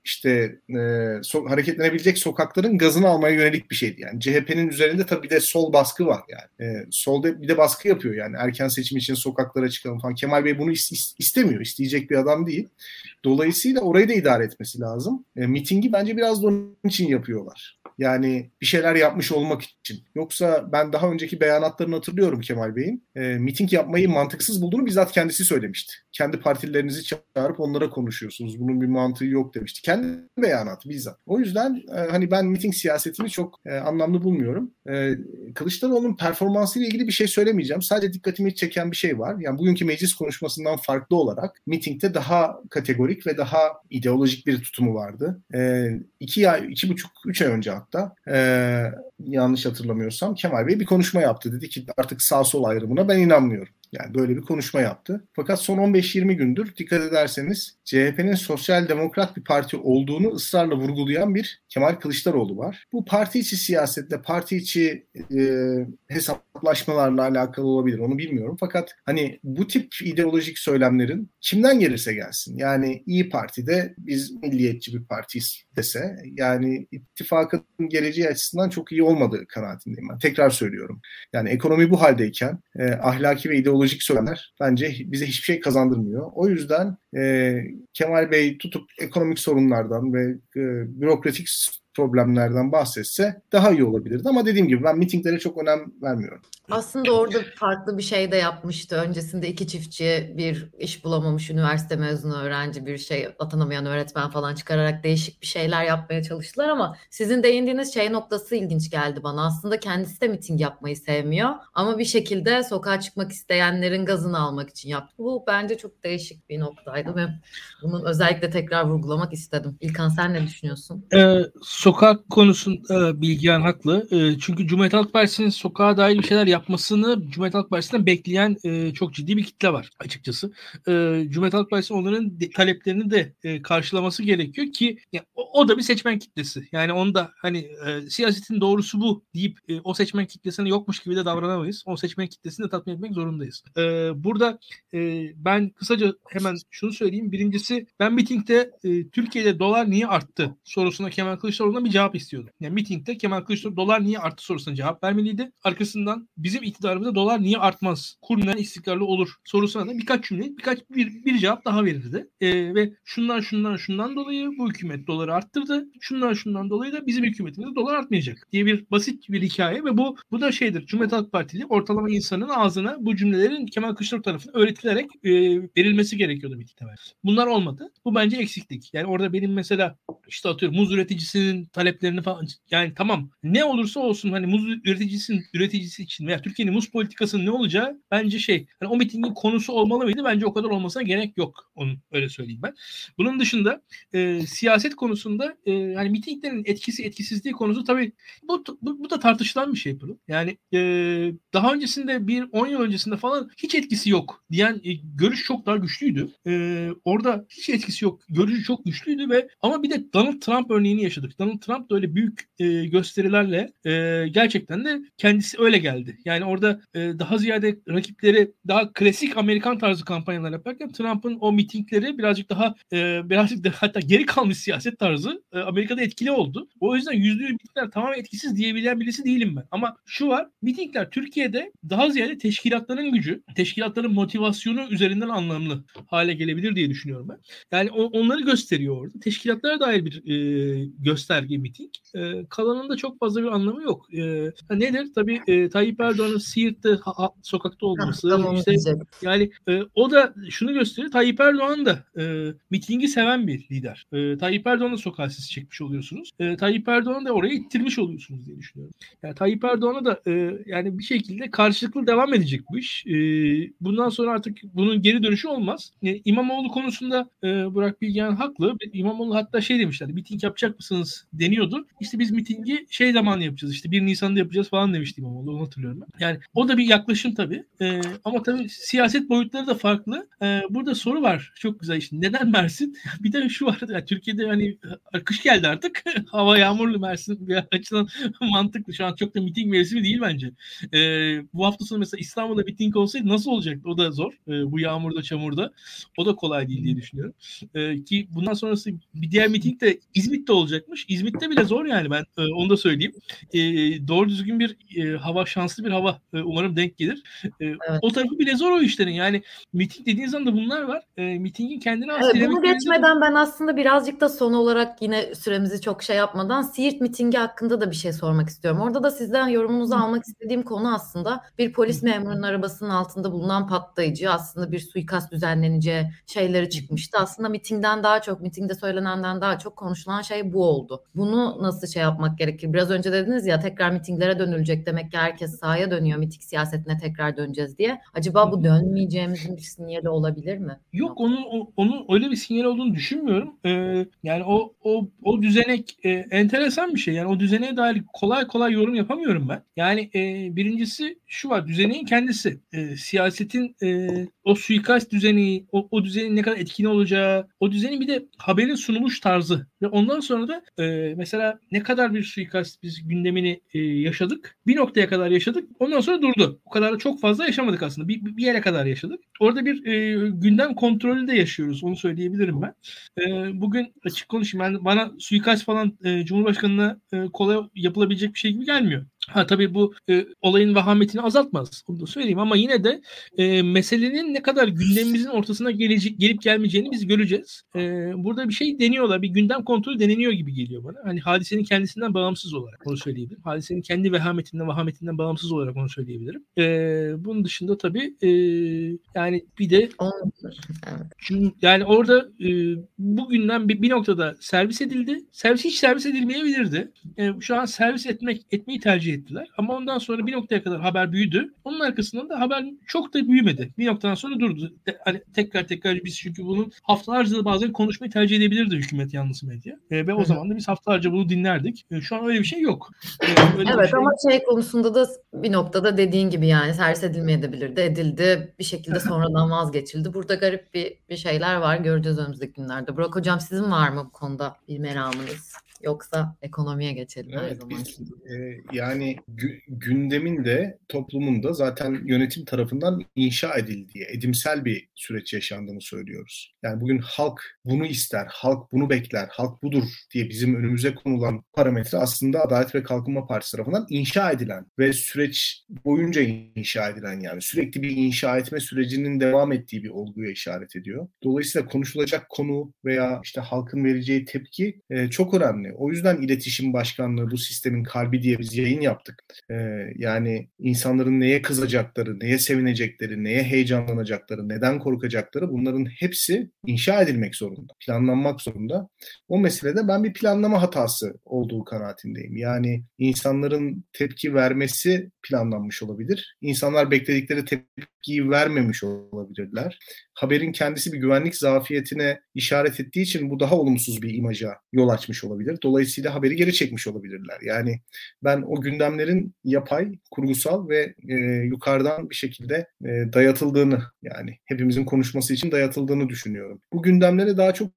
işte e, so, hareketlenebilecek sokakların gazını almaya yönelik bir şeydi. Yani CHP'nin üzerinde tabii bir de sol baskı var yani. E, solda bir de baskı yapıyor yani. Erken seçim için sokaklara çıkalım falan. Kemal Bey bunu is- istemiyor. isteyecek bir adam değil. Dolayısıyla orayı da idare etmesi lazım. E, mitingi bence biraz da onun için yapıyorlar. Yani bir şeyler yapmış olmak için. Yoksa ben daha önceki beyanatlarını hatırlıyorum Kemal Bey'in. E, miting yapmayı mantıksız bulduğunu bizzat kendisi söylemişti. Kendi partilerinizi çağırıp onlara konuşuyorsunuz. Bunun bir mantığı yok demişti. Kendi beyanatı bizzat. O yüzden e, hani ben miting siyasetini çok e, anlamlı bulmuyorum. E, Kılıçdaroğlu'nun performansıyla ilgili bir şey söylemeyeceğim. Sadece dikkatimi çeken bir şey var. Yani bugünkü meclis konuşmasından farklı olarak mitingde daha kategorik ve daha ideolojik bir tutumu vardı. E, iki ay, iki buçuk, üç ay önce hatta. Ee, yanlış hatırlamıyorsam Kemal Bey bir konuşma yaptı. Dedi ki artık sağ sol ayrımına ben inanmıyorum. Yani böyle bir konuşma yaptı. Fakat son 15-20 gündür dikkat ederseniz CHP'nin sosyal demokrat bir parti olduğunu ısrarla vurgulayan bir Kemal Kılıçdaroğlu var. Bu parti içi siyasetle parti içi e, hesaplaşmalarla alakalı olabilir onu bilmiyorum. Fakat hani bu tip ideolojik söylemlerin kimden gelirse gelsin. Yani İyi Parti'de biz milliyetçi bir partiyiz dese yani ittifakın geleceği açısından çok iyi olmadığı kanaatindeyim ben. Tekrar söylüyorum. Yani ekonomi bu haldeyken e, ahlaki ve ideolojik söylemler bence bize hiçbir şey kazandırmıyor. O yüzden e, Kemal Bey tutup ekonomik sorunlardan ve e, bürokratik problemlerden bahsetse daha iyi olabilirdi. Ama dediğim gibi ben mitinglere çok önem vermiyorum. Aslında orada farklı bir şey de yapmıştı. Öncesinde iki çiftçi bir iş bulamamış üniversite mezunu öğrenci bir şey atanamayan öğretmen falan çıkararak değişik bir şeyler yapmaya çalıştılar ama sizin değindiğiniz şey noktası ilginç geldi bana. Aslında kendisi de miting yapmayı sevmiyor ama bir şekilde sokağa çıkmak isteyenlerin gazını almak için yaptı. Bu bence çok değişik bir noktaydı ve bunun özellikle tekrar vurgulamak istedim. İlkan sen ne düşünüyorsun? Ee, sokak konusunda Bilgehan haklı. Ee, çünkü Cumhuriyet Halk Partisi'nin sokağa dair bir şeyler yapmasını Cumhuriyet Halk Partisi'nden bekleyen e, çok ciddi bir kitle var açıkçası. E, Cumhuriyet Halk Partisi onların taleplerini de e, karşılaması gerekiyor ki o, da bir seçmen kitlesi. Yani onu da hani e, siyasetin doğrusu bu deyip e, o seçmen kitlesine yokmuş gibi de davranamayız. O seçmen kitlesini de tatmin etmek zorundayız. E, burada e, ben kısaca hemen şunu söyleyeyim. Birincisi ben mitingde e, Türkiye'de dolar niye arttı sorusuna Kemal Kılıçdaroğlu'na bir cevap istiyordum. Yani mitingde Kemal Kılıçdaroğlu dolar niye arttı sorusuna cevap vermeliydi. Arkasından bizim iktidarımızda dolar niye artmaz? Kur neden istikrarlı olur? Sorusuna da birkaç cümle, birkaç bir, bir cevap daha verirdi. E, ve şundan şundan şundan dolayı bu hükümet doları arttırdı. Şundan şundan dolayı da bizim hükümetimizde dolar artmayacak diye bir basit bir hikaye ve bu bu da şeydir. Cumhuriyet Halk Partili ortalama insanın ağzına bu cümlelerin Kemal Kılıçdaroğlu tarafından öğretilerek e, verilmesi gerekiyordu mitingde. Bunlar olmadı. Bu bence eksiklik. Yani orada benim mesela işte atıyorum muz üreticisinin taleplerini falan yani tamam ne olursa olsun hani muz üreticisinin üreticisi için veya Türkiye'nin muz politikasının ne olacağı bence şey hani o mitingin konusu olmalı mıydı? Bence o kadar olmasına gerek yok. Onu öyle söyleyeyim ben. Bunun dışında e, siyaset konusunda e, hani mitinglerin etkisi etkisizliği konusu tabii bu, bu, bu da tartışılan bir şey bunu. Yani e, daha öncesinde bir 10 yıl öncesinde falan hiç etkisi yok diyen e, görüş çok daha güçlüydü. E, orada hiç etkisi yok. Görüşü çok güçlüydü ve ama bir de Donald Trump örneğini yaşadık. Donald Trump da öyle büyük e, gösterilerle e, gerçekten de kendisi öyle geldi. Yani orada e, daha ziyade rakipleri daha klasik Amerikan tarzı kampanyalar yaparken Trump'ın o mitingleri birazcık daha e, birazcık da hatta geri kalmış siyaset tarzı e, Amerika'da etkili oldu. O yüzden yüzde yüz mitingler tamamen etkisiz diyebilen birisi değilim ben. Ama şu var mitingler Türkiye'de daha ziyade teşkilatların gücü, teşkilatların motivasyonu üzerinden anlamlı hale gelebilir diye düşünüyorum ben. Yani o, onları gösteriyor orada. Teşkilatlara dair bir e, gösterge miting. E, kalanında çok fazla bir anlamı yok. E, nedir? Tabii e, Tayyip Erdoğan'ın Siirt'te ha, ha, sokakta olması. Tamam, işte, yani e, o da şunu gösteriyor. Tayyip Erdoğan da e, mitingi seven bir lider. E, Tayyip Erdoğan'ı sokağa siz çekmiş oluyorsunuz. E, Tayyip Erdoğan'ı da oraya ittirmiş oluyorsunuz diye düşünüyorum. Yani Tayyip Erdoğan'a da e, yani bir şekilde karşılıklı devam edecek bu iş. E, bundan sonra artık bunun geri dönüşü olmaz. E, İmamoğlu konusunda e, Burak Bilgehan haklı. İmamoğlu hatta şey demişlerdi. Miting yapacak mısınız deniyordu. İşte biz mitingi şey zamanı yapacağız. İşte 1 Nisan'da yapacağız falan demişti İmamoğlu. Onu hatırlıyorum ben. Yani o da bir yaklaşım tabii. E, ama tabii siyaset boyutları da farklı. E, burada soru var. Çok güzel işte. Neden Mersin? bir de şu var. Yani Türkiye'de hani kış geldi artık. Hava yağmurlu Mersin bir açıdan mantıklı. Şu an çok da miting mevsimi değil bence. E, bu hafta sonu mesela İstanbul'da miting olsaydı nasıl olacaktı? O da zor. E, bu yağmurda, çamurda. O da kolay değil diye düşünüyorum. E, ki bundan sonrası bir diğer miting de İzmit'te olacakmış. İzmit'te bile zor yani ben e, onu da söyleyeyim. E, doğru düzgün bir e, hava, şanslı bir hava e, umarım denk gelir. E, evet. O tarafı bile zor o işlerin. Yani miting dediğiniz anda bunlar var. E, mitingin kendine evet, Bunu geçmeden ben aslında birazcık da son olarak yine süremizi çok şey yapmadan Siirt mitingi hakkında da bir şey sormak istiyorum. Orada da sizden yorumunuzu Hı. almak istediğim konu aslında bir polis memurunun arabasının altında bulunan patlayıcı aslında bir suikast düzenleneceği şeyleri çıkmıştı. Aslında mitingden daha çok, mitingde söylenenden daha çok konuşulan şey bu oldu. Bunu nasıl şey yapmak gerekir? Biraz önce dediniz ya tekrar mitinglere dönülecek demek ki herkes sahaya dönüyor miting siyasetine tekrar döneceğiz diye. Acaba bu dönmeyeceğimizin bir sinyali olabilir mi? Yok onun o- onun öyle bir sinyal olduğunu düşünmüyorum. Ee, yani o o o düzenek e, enteresan bir şey. Yani o düzeneğe dair kolay kolay yorum yapamıyorum ben. Yani e, birincisi şu var düzeneğin kendisi. E, siyasetin e, o suikast düzeni, o, o düzenin ne kadar etkili olacağı, o düzenin bir de haberin sunuluş tarzı ve ondan sonra da e, mesela ne kadar bir suikast biz gündemini e, yaşadık. Bir noktaya kadar yaşadık. Ondan sonra durdu. O kadar da çok fazla yaşamadık aslında. Bir, bir yere kadar yaşadık. Orada bir e, gündem kontrolü de yaşıyoruz. Onu söyleyebilirim ben. E, bugün açık konuşayım. Yani bana suikast falan e, Cumhurbaşkanı'na e, kolay yapılabilecek bir şey gibi gelmiyor. Ha tabii bu e, olayın vahametini azaltmaz. Onu da söyleyeyim ama yine de e, meselenin ne kadar gündemimizin ortasına gelecek gelip gelmeyeceğini biz göreceğiz. E, burada bir şey deniyorlar. Bir gündem kontrolü deneniyor gibi geliyor bana. Hani hadisenin kendisinden bağımsız olarak onu söyleyebilirim. Hadisenin kendi vehametinden, vahametinden bağımsız olarak onu söyleyebilirim. E, bunun dışında tabii e, yani bir de çünkü yani orada e, bugünden bir, bir noktada servis edildi. Servis hiç servis edilmeyebilirdi. E, şu an servis etmek etmeyi tercih ettiler. Ama ondan sonra bir noktaya kadar haber büyüdü. Onun arkasından da haber çok da büyümedi. Bir noktadan sonra durdu. De- hani tekrar tekrar biz çünkü bunun haftalarca da bazen konuşmayı tercih edebilirdi hükümet yanlısı medya. E, ve o zaman da biz haftalarca bunu dinlerdik. E, şu an öyle bir şey yok. E, öyle bir Evet şey- ama şey konusunda da bir noktada dediğin gibi yani servis edilmeyebilirdi. Edildi. Bir şekilde sonradan vazgeçildi. Burada garip bir, bir şeyler var. Göreceğiz önümüzdeki günlerde. Burak Hocam sizin var mı bu konuda bir meramınız? Yoksa ekonomiye geçelim her Evet, zaman. biz, e, yani gü- gündemin de toplumun da zaten yönetim tarafından inşa edildiği, edimsel bir süreç yaşandığını söylüyoruz. Yani bugün halk bunu ister, halk bunu bekler, halk budur diye bizim önümüze konulan parametre aslında Adalet ve Kalkınma Partisi tarafından inşa edilen ve süreç boyunca inşa edilen yani sürekli bir inşa etme sürecinin devam ettiği bir olguya işaret ediyor. Dolayısıyla konuşulacak konu veya işte halkın vereceği tepki e, çok önemli. O yüzden iletişim başkanlığı bu sistemin kalbi diye biz yayın yaptık. E, yani insanların neye kızacakları, neye sevinecekleri, neye heyecanlanacakları, neden korkacakları bunların hepsi inşa edilmek zorunda, planlanmak zorunda. O meselede ben bir planlama hatası olduğu kanaatindeyim. Yani insanların tepki vermesi planlanmış olabilir. İnsanlar bekledikleri tepkiyi vermemiş olabilirler. Haberin kendisi bir güvenlik zafiyetine işaret ettiği için bu daha olumsuz bir imaja yol açmış olabilir. Dolayısıyla haberi geri çekmiş olabilirler. Yani ben o gündemlerin yapay, kurgusal ve e, yukarıdan bir şekilde e, dayatıldığını yani hepimizin konuşması için dayatıldığını düşünüyorum. Bu gündemlere daha çok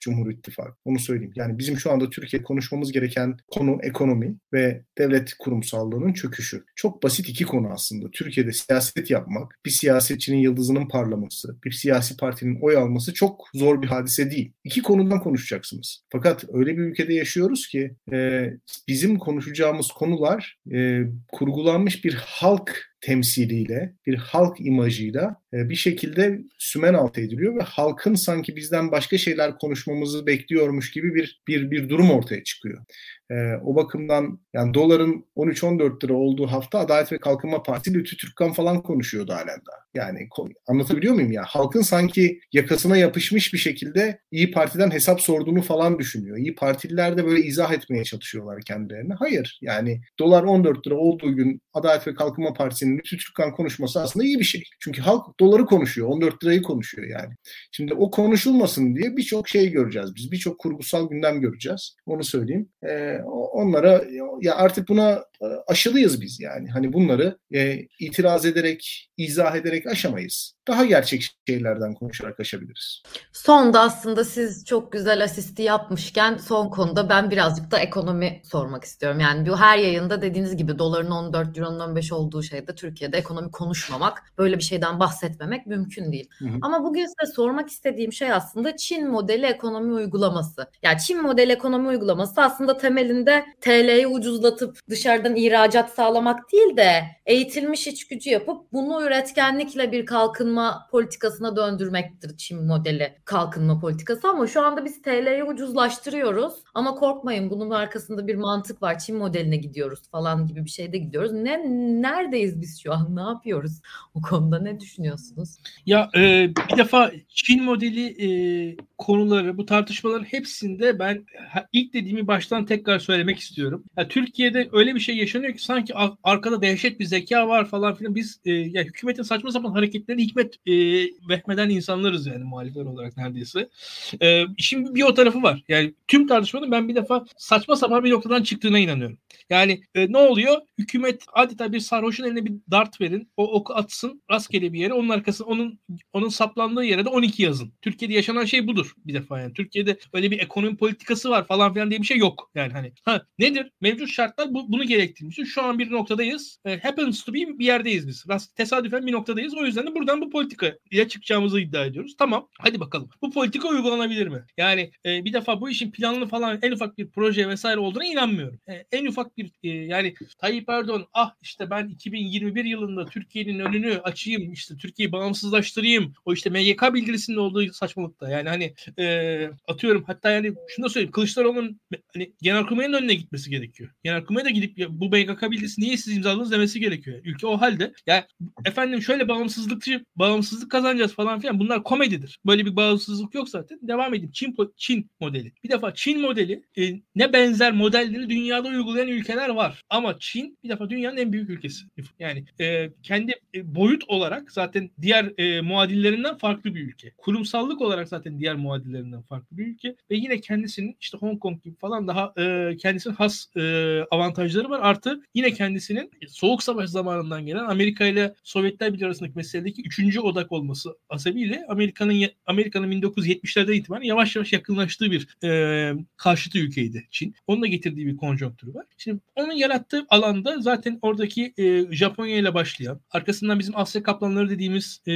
Cumhur İttifakı. Onu söyleyeyim. Yani bizim şu anda Türkiye konuşmamız gereken konu ekonomi ve devlet kurumsallığının çöküşü. Çok basit iki konu aslında. Türkiye'de siyaset yapmak, bir siyasetçinin yıldızının parlaması, bir siyasi partinin oy alması çok zor bir hadise değil. İki konudan konuşacaksınız. Fakat öyle bir ülkede yaşıyoruz ki e, bizim konuşacağımız konular e, kurgulanmış bir halk temsiliyle, bir halk imajıyla e, bir şekilde sümen altı ediliyor ve halkın sanki bizden başka şeyler konuşmamızı bekliyormuş gibi bir bir bir durum ortaya çıkıyor. E, o bakımdan yani doların 13-14 lira olduğu hafta Adalet ve Kalkınma Partisi Lütfü Türkkan falan konuşuyordu halen daha. Yani anlatabiliyor muyum ya? Halkın sanki yakasına yapışmış bir şekilde İyi Parti'den hesap sorduğunu falan düşünüyor. İyi Partililer de böyle izah etmeye çalışıyorlar kendilerine. Hayır yani dolar 14 lira olduğu gün Adalet ve Kalkınma Partisi'nin Lütfü Türkkan konuşması aslında iyi bir şey. Çünkü halk doları konuşuyor, 14 lirayı konuşuyor yani. Şimdi o konuşulmasın diye birçok şey göreceğiz biz. Birçok kurgusal gündem göreceğiz. Onu söyleyeyim. Ee, onlara ya artık buna e, aşılıyız biz yani. Hani bunları e, itiraz ederek, izah ederek aşamayız. Daha gerçek şeylerden konuşarak aşabiliriz. Sonda aslında siz çok güzel asisti yapmışken son konuda ben birazcık da ekonomi sormak istiyorum. Yani bu her yayında dediğiniz gibi doların 14, euronun 15 olduğu şeyde Türkiye'de ekonomi konuşmamak, böyle bir şeyden bahsetmemek mümkün değil. Hı hı. Ama bugün size sormak istediğim şey aslında Çin modeli ekonomi uygulaması. Yani Çin modeli ekonomi uygulaması aslında temelinde TL'yi ucuzlatıp dışarıdan ihracat sağlamak değil de eğitilmiş iç gücü yapıp bunu üretkenlikle bir kalkınma politikasına döndürmektir Çin modeli kalkınma politikası ama şu anda biz TL'yi ucuzlaştırıyoruz ama korkmayın bunun arkasında bir mantık var Çin modeline gidiyoruz falan gibi bir şeyde gidiyoruz. Ne neredeyiz biz biz şu an ne yapıyoruz? O konuda ne düşünüyorsunuz? Ya e, bir defa Çin modeli e, konuları, bu tartışmaların hepsinde ben ilk dediğimi baştan tekrar söylemek istiyorum. Ya, Türkiye'de öyle bir şey yaşanıyor ki sanki arkada dehşet bir zeka var falan filan. Biz e, ya hükümetin saçma sapan hareketlerini hikmet e, vehmeden insanlarız yani muhalifler olarak neredeyse. E, şimdi bir o tarafı var. Yani tüm tartışmanın ben bir defa saçma sapan bir noktadan çıktığına inanıyorum. Yani e, ne oluyor? Hükümet adeta bir sarhoşun eline bir dart verin. O oku atsın rastgele bir yere. Onun arkasına onun onun saplandığı yere de 12 yazın. Türkiye'de yaşanan şey budur bir defa yani. Türkiye'de öyle bir ekonomi politikası var falan filan diye bir şey yok. Yani hani ha nedir? Mevcut şartlar bu, bunu gerektirmiş. Şu an bir noktadayız. E, happens to be bir yerdeyiz biz. Rast, tesadüfen bir noktadayız. O yüzden de buradan bu politikaya çıkacağımızı iddia ediyoruz. Tamam. Hadi bakalım. Bu politika uygulanabilir mi? Yani e, bir defa bu işin planlı falan en ufak bir proje vesaire olduğuna inanmıyorum. E, en ufak bir e, yani Tayyip Erdoğan ah işte ben 2021 yılında Türkiye'nin önünü açayım işte Türkiye'yi bağımsızlaştırayım o işte MGK bildirisinin olduğu saçmalıkta yani hani e, atıyorum hatta yani şunu da söyleyeyim Kılıçdaroğlu'nun hani Genelkurmay'ın önüne gitmesi gerekiyor. Genelkurmay'a da gidip ya, bu MGK bildirisi niye siz imzaladınız demesi gerekiyor. Ülke o halde yani efendim şöyle bağımsızlıkçı bağımsızlık kazanacağız falan filan bunlar komedidir. Böyle bir bağımsızlık yok zaten. Devam edeyim. Çin Çin modeli. Bir defa Çin modeli e, ne benzer modelleri dünyada uygulayan ülkeler var. Ama Çin bir defa dünyanın en büyük ülkesi. Yani e, kendi e, boyut olarak zaten diğer e, muadillerinden farklı bir ülke. Kurumsallık olarak zaten diğer muadillerinden farklı bir ülke ve yine kendisinin işte Hong Kong gibi falan daha e, kendisinin has e, avantajları var. Artı yine kendisinin Soğuk Savaş zamanından gelen Amerika ile Sovyetler Birliği arasındaki meseledeki üçüncü odak olması asebiyle Amerika'nın Amerika'nın 1970'lerden itibaren yavaş yavaş yakınlaştığı bir e, karşıtı ülkeydi Çin. Onun da getirdiği bir konjonktürü var. Şimdi onun yarattığı alanda zaten oradaki e, Japonya ile başlayan, arkasından bizim Asya kaplanları dediğimiz e,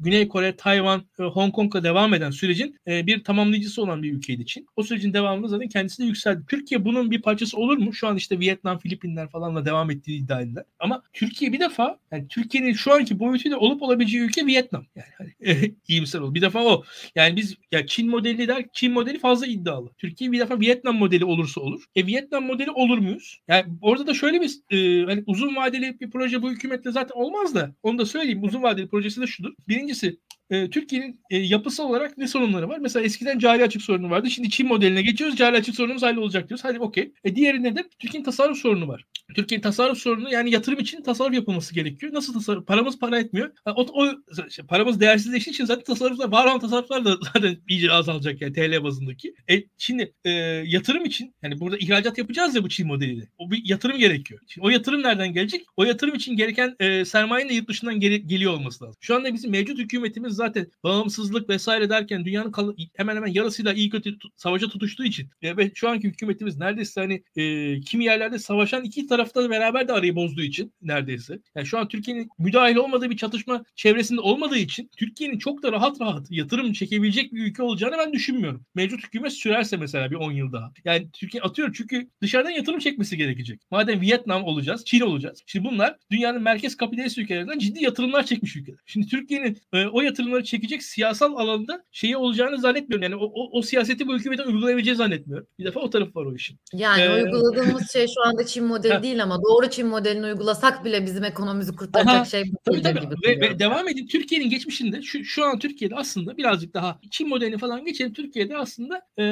Güney Kore, Tayvan, e, Hong Kong'a devam eden sürecin e, bir tamamlayıcısı olan bir ülkeydi Çin. O sürecin devamında zaten kendisi de yükseldi. Türkiye bunun bir parçası olur mu? Şu an işte Vietnam, Filipinler falanla devam ettiği iddia edilen. Ama Türkiye bir defa yani Türkiye'nin şu anki boyutuyla olup olabileceği ülke Vietnam. Yani hani, e, iyimser ol. Bir defa o. Yani biz ya Çin modeli der Çin modeli fazla iddialı. Türkiye bir defa Vietnam modeli olursa olur. E Vietnam modeli olur muyuz? Yani orada da şöyle bir e, hani uzun vadeli bir proje bu hükümetle zaten olmaz da onu da söyleyeyim. Uzun vadeli projesi de şudur. Birincisi e, Türkiye'nin e, yapısı olarak ne sorunları var? Mesela eskiden cari açık sorunu vardı. Şimdi Çin modeline geçiyoruz. Cari açık sorunumuz hallolacak diyoruz. Hadi okey. E, diğeri nedir? Türkiye'nin tasarruf sorunu var. Türkiye'nin tasarruf sorunu yani yatırım için tasarruf yapılması gerekiyor. Nasıl tasarruf? Paramız para etmiyor. O, o işte paramız değersizleştiği için zaten tasarruflar, var olan tasarruflar da zaten iyice azalacak yani TL bazındaki. E, şimdi e, yatırım için yani burada ihracat yapacağız ya bu Çin modeliyle. O bir yatırım gerekiyor. Şimdi o yatırım nereden gelecek? O yatırım için gereken e, sermayenin de yurt dışından gel- geliyor olması lazım. Şu anda bizim mevcut hükümetimiz zaten bağımsızlık vesaire derken dünyanın kal- hemen hemen yarısıyla iyi kötü t- savaşa tutuştuğu için e, ve şu anki hükümetimiz neredeyse hani e, kimi yerlerde savaşan iki tarafta beraber de arayı bozduğu için neredeyse. Yani şu an Türkiye'nin müdahil olmadığı bir çatışma çevresinde olmadığı için Türkiye'nin çok da rahat rahat yatırım çekebilecek bir ülke olacağını ben düşünmüyorum. Mevcut hükümet sürerse mesela bir 10 yıl daha. Yani Türkiye atıyor çünkü dışarıdan yatırım çekmesi gerekecek. Madem Vietnam olacağız, Çin olacağız. Şimdi bunlar dünyanın merkez kapitalist ülkelerinden ciddi yatırımlar çekmiş ülkeler. Şimdi Türkiye'nin e, o yatırımları çekecek siyasal alanda şeyi olacağını zannetmiyorum. Yani o, o, o siyaseti bu hükümetin uygulayabileceğini zannetmiyorum. Bir defa o tarafı var o işin. Yani Ee, uyguladığımız şey şu anda Çin modeli değil ama doğru Çin modelini uygulasak bile bizim ekonomimizi kurtaracak Aha, şey bu Tabii tabii. gibi Ve, ve devam edeyim. Türkiye'nin geçmişinde şu, şu an Türkiye'de aslında birazcık daha Çin modelini falan geçelim. Türkiye'de aslında e,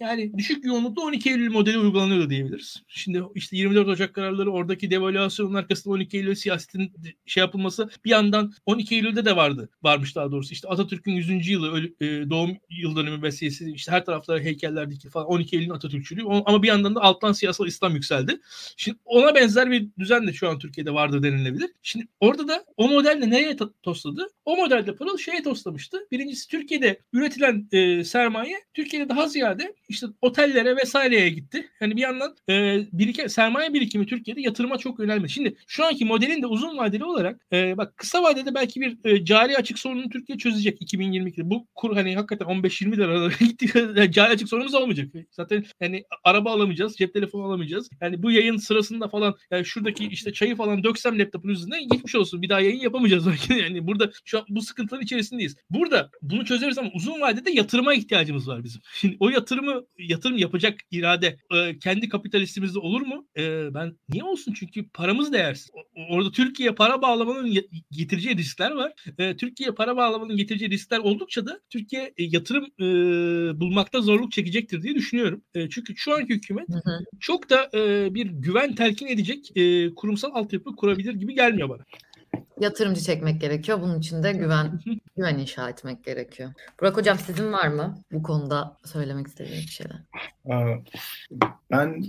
yani düşük yoğunluklu 12 Eylül modeli uygulanıyordu diyebiliriz. Şimdi işte 24 Ocak kararları oradaki devalüasyonun arkasında 12 Eylül siyasetin şey yapılması bir yandan 12 Eylül'de de vardı. Varmış daha doğrusu. İşte Atatürk'ün 100. yılı e, doğum yıl dönümü vesilesi işte her tarafta heykeller dikili falan 12 Eylül'ün Atatürkçülüğü ama bir yandan da alttan siyasal İslam yükseldi. Şimdi ona benzer bir düzen de şu an Türkiye'de vardır denilebilir. Şimdi orada da o modelle nereye to- tosladı? O modelde Pırıl şeye toslamıştı. Birincisi Türkiye'de üretilen e, sermaye Türkiye'de daha ziyade işte otellere vesaireye gitti. Yani bir yandan e, birike, sermaye birikimi Türkiye'de yatırıma çok yönelmedi. Şimdi şu anki modelin de uzun vadeli olarak e, bak kısa vadede belki bir e, cari açık sorunu sorununu Türkiye çözecek 2022'de. Bu kur hani hakikaten 15-20 lira gitti. Cari açık sorunumuz olmayacak. Zaten yani araba alamayacağız, cep telefonu alamayacağız. Yani bu yayın sırasında falan yani şuradaki işte çayı falan döksem laptopun üzerine geçmiş olsun. Bir daha yayın yapamayacağız belki. Yani burada şu an bu sıkıntıların içerisindeyiz. Burada bunu çözeriz ama uzun vadede yatırıma ihtiyacımız var bizim. Şimdi o yatırımı yatırım yapacak irade e, kendi kapitalistimizde olur mu? E, ben niye olsun? Çünkü paramız değersiz. Orada Türkiye para bağlamanın getireceği riskler var. E, Türkiye para bağlamanın getireceği riskler oldukça da Türkiye e, yatırım e, bulmakta zorluk çekecektir diye düşünüyorum. E, çünkü şu anki hükümet hı hı. çok da e, bir güven telkin edecek e, kurumsal altyapı kurabilir gibi gelmiyor bana yatırımcı çekmek gerekiyor. Bunun için de güven güven inşa etmek gerekiyor. Burak Hocam sizin var mı bu konuda söylemek istediğiniz bir şeyler? Ben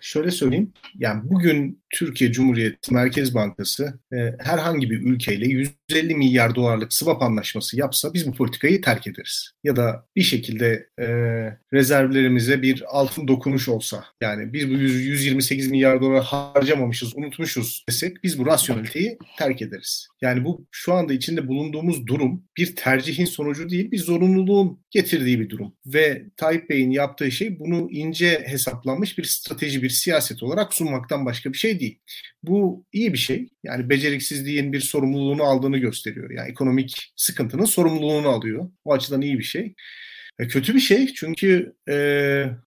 şöyle söyleyeyim. Yani bugün Türkiye Cumhuriyeti Merkez Bankası herhangi bir ülkeyle 150 milyar dolarlık swap anlaşması yapsa biz bu politikayı terk ederiz. Ya da bir şekilde rezervlerimize bir altın dokunuş olsa yani biz bu 128 milyar dolar harcamamışız, unutmuşuz desek biz bu rasyoneliteyi terk ederiz. Yani bu şu anda içinde bulunduğumuz durum bir tercihin sonucu değil, bir zorunluluğun getirdiği bir durum. Ve Tayyip Bey'in yaptığı şey bunu ince hesaplanmış bir strateji, bir siyaset olarak sunmaktan başka bir şey değil. Bu iyi bir şey. Yani beceriksizliğin bir sorumluluğunu aldığını gösteriyor. Yani ekonomik sıkıntının sorumluluğunu alıyor. O açıdan iyi bir şey. E, kötü bir şey çünkü e,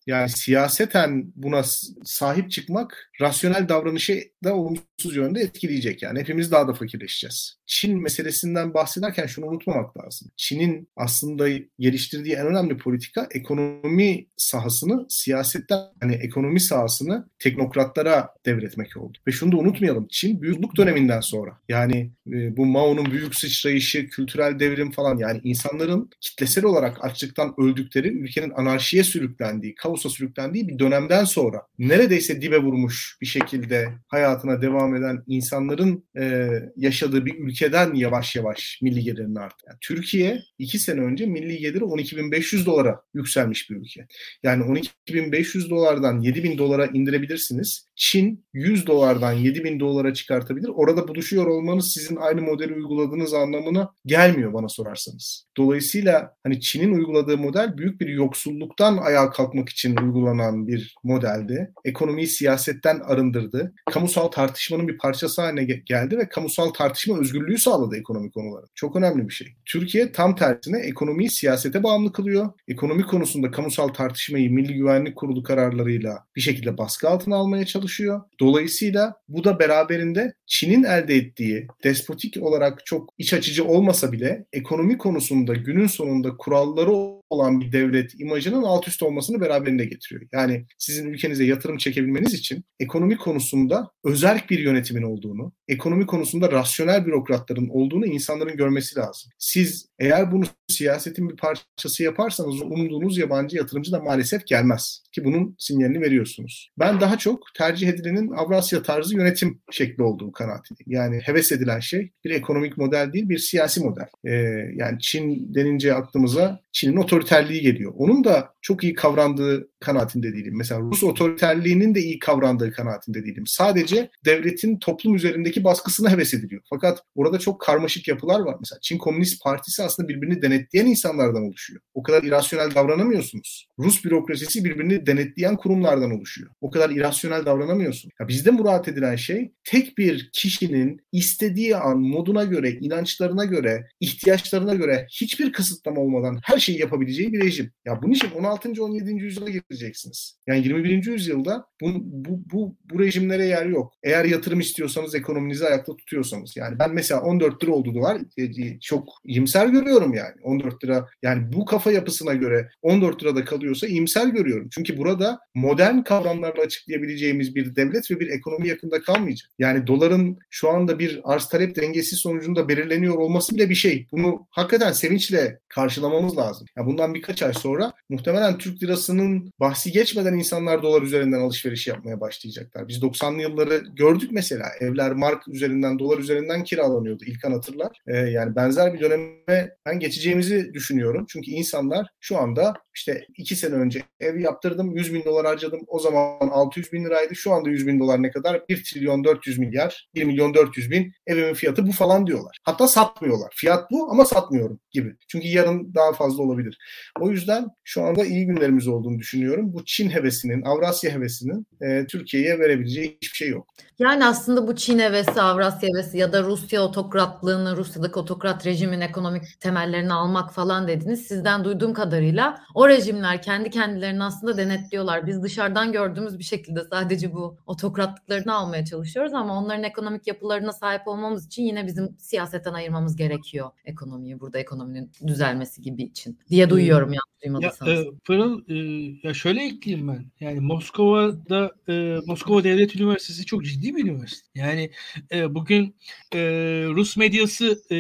yani siyaseten buna sahip çıkmak rasyonel davranışı da olumsuz yönde etkileyecek. Yani hepimiz daha da fakirleşeceğiz. Çin meselesinden bahsederken şunu unutmamak lazım. Çin'in aslında geliştirdiği en önemli politika ekonomi sahasını siyasetten hani ekonomi sahasını teknokratlara devretmek oldu. Ve şunu da unutmayalım. Çin büyüklük döneminden sonra yani e, bu Mao'nun büyük sıçrayışı, kültürel devrim falan yani insanların kitlesel olarak açlıktan öldükleri, ülkenin anarşiye sürüklendiği, kaosa sürüklendiği bir dönemden sonra neredeyse dibe vurmuş bir şekilde hayatına devam eden insanların e, yaşadığı bir ülkeden yavaş yavaş milli gelirin arttı. Yani Türkiye iki sene önce milli geliri 12.500 dolara yükselmiş bir ülke. Yani 12.500 dolardan 7.000 dolara indirebilirsiniz. Çin 100 dolardan 7.000 dolara çıkartabilir. Orada buluşuyor olmanız sizin aynı modeli uyguladığınız anlamına gelmiyor bana sorarsanız. Dolayısıyla hani Çin'in uyguladığı model büyük bir yoksulluktan ayağa kalkmak için uygulanan bir modeldi. Ekonomiyi siyasetten arındırdı. Kamusal tartışmanın bir parçası haline geldi ve kamusal tartışma özgürlüğü sağladı ekonomik konuları. Çok önemli bir şey. Türkiye tam tersine ekonomiyi siyasete bağımlı kılıyor. Ekonomi konusunda kamusal tartışmayı Milli Güvenlik Kurulu kararlarıyla bir şekilde baskı altına almaya çalışıyor. Dolayısıyla bu da beraberinde Çin'in elde ettiği despotik olarak çok iç açıcı olmasa bile ekonomi konusunda günün sonunda kuralları olan bir devlet imajının alt üst olmasını beraberinde getiriyor. Yani sizin ülkenize yatırım çekebilmeniz için ekonomi konusunda özerk bir yönetimin olduğunu, ekonomi konusunda rasyonel bürokratların olduğunu insanların görmesi lazım. Siz eğer bunu siyasetin bir parçası yaparsanız umduğunuz yabancı yatırımcı da maalesef gelmez. Ki bunun sinyalini veriyorsunuz. Ben daha çok tercih edilenin Avrasya tarzı yönetim şekli olduğu kanaatindeyim. Yani heves edilen şey bir ekonomik model değil bir siyasi model. Ee, yani Çin denince aklımıza Çin'in otoriterliği geliyor. Onun da çok iyi kavrandığı kanaatinde değilim. Mesela Rus otoriterliğinin de iyi kavrandığı kanaatinde değilim. Sadece devletin toplum üzerindeki baskısına heves ediliyor. Fakat orada çok karmaşık yapılar var. Mesela Çin Komünist Partisi aslında birbirini denetleyen insanlardan oluşuyor. O kadar irasyonel davranamıyorsunuz. Rus bürokrasisi birbirini denetleyen kurumlardan oluşuyor. O kadar irasyonel davranamıyorsun. Ya bizde murat edilen şey tek bir kişinin istediği an moduna göre, inançlarına göre, ihtiyaçlarına göre hiçbir kısıtlama olmadan her şeyi yapabileceği bir rejim. Ya bunun için 16. 17. yüzyıla gireceksiniz. Yani 21. yüzyılda bu, bu, bu, bu rejimlere yer yok. Eğer yatırım istiyorsanız ekonominizi ayakta tutuyorsanız. Yani ben mesela 14 lira oldu dolar e, e, çok iyimser görüyorum yani. 14 lira yani bu kafa yapısına göre 14 lirada kalıyorsa iyimser görüyorum. Çünkü burada modern kavramlarla açıklayabileceğimiz bir devlet ve bir ekonomi yakında kalmayacak. Yani doların şu anda bir arz talep dengesi sonucunda belirleniyor olması bile bir şey. Bunu hakikaten sevinçle karşılamamız lazım. Ya bundan birkaç ay sonra muhtemelen Türk lirasının bahsi geçmeden insanlar dolar üzerinden alışveriş yapmaya başlayacaklar. Biz 90'lı yılları gördük mesela. Evler mark üzerinden, dolar üzerinden kiralanıyordu. İlkan hatırlar. Ee, yani benzer bir döneme ben geçeceğimi geleceğimizi düşünüyorum. Çünkü insanlar şu anda işte iki sene önce ev yaptırdım 100 bin dolar harcadım. O zaman 600 bin liraydı. Şu anda 100 bin dolar ne kadar? 1 trilyon 400 milyar, 1 milyon 400 bin evimin fiyatı bu falan diyorlar. Hatta satmıyorlar. Fiyat bu ama satmıyorum gibi. Çünkü yarın daha fazla olabilir. O yüzden şu anda iyi günlerimiz olduğunu düşünüyorum. Bu Çin hevesinin, Avrasya hevesinin e, Türkiye'ye verebileceği hiçbir şey yok. Yani aslında bu Çin hevesi, Avrasya hevesi ya da Rusya otokratlığını, Rusya'daki otokrat rejimin ekonomik temellerini almak falan dediniz. Sizden duyduğum kadarıyla o rejimler kendi kendilerini aslında denetliyorlar. Biz dışarıdan gördüğümüz bir şekilde sadece bu otokratlıklarını almaya çalışıyoruz ama onların ekonomik yapılarına sahip olmamız için yine bizim siyasetten ayırmamız gerekiyor ekonomiyi. Burada ekonominin düzelmesi gibi için diye duyuyorum ya duymadıysanız. Ya, e, Pırıl, e, ya şöyle ekleyeyim ben. Yani Moskova'da e, Moskova Devlet Üniversitesi çok ciddi bir üniversite. Yani e, bugün e, Rus medyası e,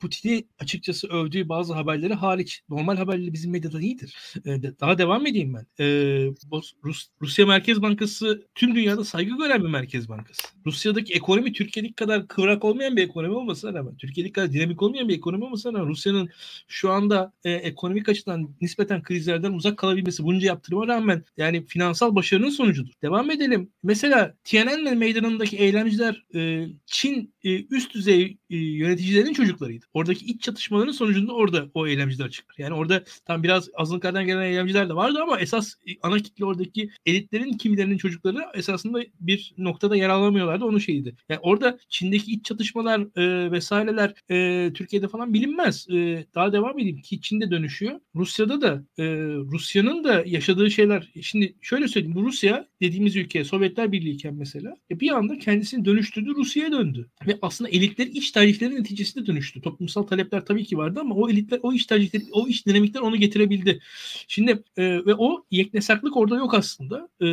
Putin'i açıkçası övdüğü bazı haberleri hariç normal haberleri bizim medyada iyidir. E, de, daha devam edeyim ben. E, Rus, Rusya Merkez Bankası tüm dünyada saygı gören bir merkez bankası. Rusya'daki ekonomi Türkiye'deki kadar kıvrak olmayan bir ekonomi olmasına rağmen, Türkiye'deki kadar dinamik olmayan bir ekonomi olmasına rağmen Rusya'nın şu anda e, ekonomik açıdan nispeten krizlerden uzak kalabilmesi bunca yaptırıma rağmen yani finansal başarının sonucudur. Devam edelim. Mesela Tiananmen meydanındaki eylemciler e, Çin e, üst düzey e, yöneticilerin çocuklarıydı. Oradaki iç çatışmaların sonucunda orada o eylemciler çıkar. Yani orada tam biraz azınlıklardan gelen eylemciler de vardı ama esas e, ana kitle oradaki elitlerin kimilerinin çocukları esasında bir noktada yer alamıyorlardı. Onun şeyiydi. Yani orada Çin'deki iç çatışmalar e, vesaireler e, Türkiye'de falan bilinmez. E, daha devam edeyim ki Çin'de dönüşüyor. Rusya'da da e, Rusya'nın da yaşadığı şeyler şimdi şöyle söyleyeyim bu Rusya dediğimiz ülke Sovyetler Birliği iken mesela e, bir anda kendisini dönüştürdü Rusya'ya döndü. Ve aslında elitler iç tercihlerin neticesinde dönüştü. Toplumsal talepler tabii ki vardı ama o elitler o iç tercihleri o iç dinamikler onu getirebildi. Şimdi e, ve o yeknesaklık orada yok aslında e,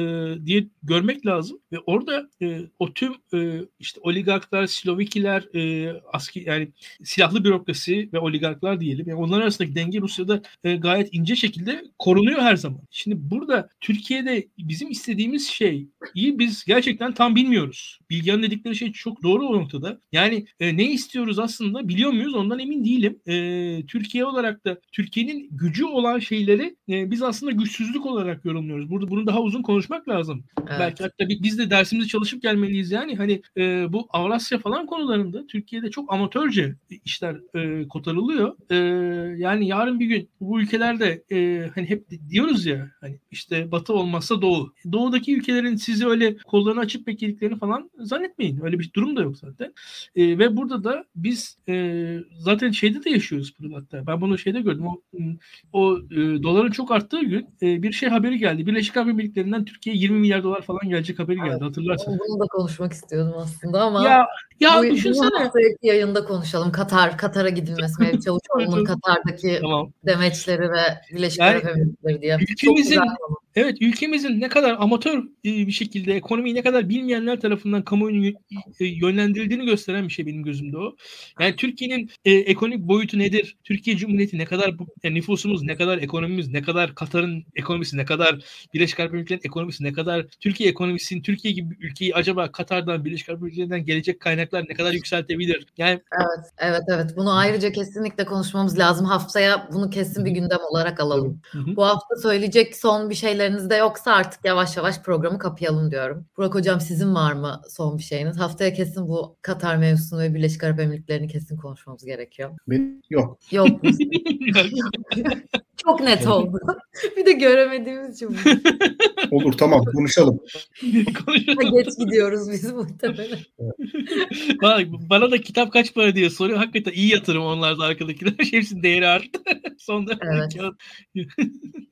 diye görmek lazım ve orada e, o tüm e, işte oligarklar, Slovikiler, e, aski yani silahlı bürokrasi ve oligarklar diyelim. Yani onlar arasındaki denge Rusya'da e, gayet ince şekilde korunuyor her zaman. Şimdi burada Türkiye'de bizim istediğimiz şey iyi biz gerçekten tam bilmiyoruz. Bilgehan'ın dedikleri şey çok doğru o noktada. Yani e, ne istiyoruz aslında biliyor muyuz ondan emin değilim. E, Türkiye olarak da Türkiye'nin gücü olan şeyleri e, biz aslında güçsüzlük olarak yorumluyoruz. Burada bunu daha uzun konuşmak lazım. Evet. Belki hatta biz de dersimizi çalışıp gelmeliyiz yani. Hani e, bu Avrasya falan konularında Türkiye'de çok amatörce işler e, kotarılıyor. E, yani yarın bir gün bu ülkelerde e, hani hep diyoruz ya hani işte Batı olmazsa Doğu. Doğudaki ülkelerin sizi öyle kollarını açıp beklediklerini falan zannetmeyin. Öyle bir durum da yok zaten. E, ve burada da biz e, zaten şeyde de yaşıyoruz burada hatta. Ben bunu şeyde gördüm. O, o e, doların çok arttığı gün e, bir şey haberi geldi. Birleşik Arap Emirlikleri'nden Türkiye'ye 20 milyar dolar falan gelecek haberi geldi. Evet, Hatırlarsın. Bunu da konuşmak istiyordum aslında ama ya, ya bu, düşünsene. Bu yayında konuşalım. Katar, Katar'a gidilmesi. Mevcut Çavuşoğlu'nun Katar'daki tamam. demeçleri ve Birleşik yani, Arap Emirlikleri diye. Ülkemizin, Evet ülkemizin ne kadar amatör bir şekilde ekonomiyi ne kadar bilmeyenler tarafından kamuoyunun yönlendirildiğini gösteren bir şey benim gözümde o. Yani Türkiye'nin e, ekonomik boyutu nedir? Türkiye Cumhuriyeti ne kadar yani nüfusumuz, ne kadar ekonomimiz, ne kadar Katar'ın ekonomisi, ne kadar Birleşik Arap Emirlikleri'nin ekonomisi, ne kadar Türkiye ekonomisinin Türkiye gibi bir ülkeyi acaba Katar'dan, Birleşik Arap Emirlikleri'nden gelecek kaynaklar ne kadar yükseltebilir? Yani Evet, evet, evet. Bunu ayrıca kesinlikle konuşmamız lazım. Haftaya bunu kesin bir gündem olarak alalım. Hı hı. Bu hafta söyleyecek son bir de yoksa artık yavaş yavaş programı kapayalım diyorum. Burak Hocam sizin var mı son bir şeyiniz? Haftaya kesin bu Katar mevzusunu ve Birleşik Arap Emirlikleri'ni kesin konuşmamız gerekiyor. Benim yok. Yok. Çok net oldu. bir de göremediğimiz için. Olur tamam konuşalım. Geç gidiyoruz biz muhtemelen. bana, bana da kitap kaç para diye soruyor. Hakikaten iyi yatırım onlar da arkadakiler. Hepsinin değeri arttı. Sonunda evet.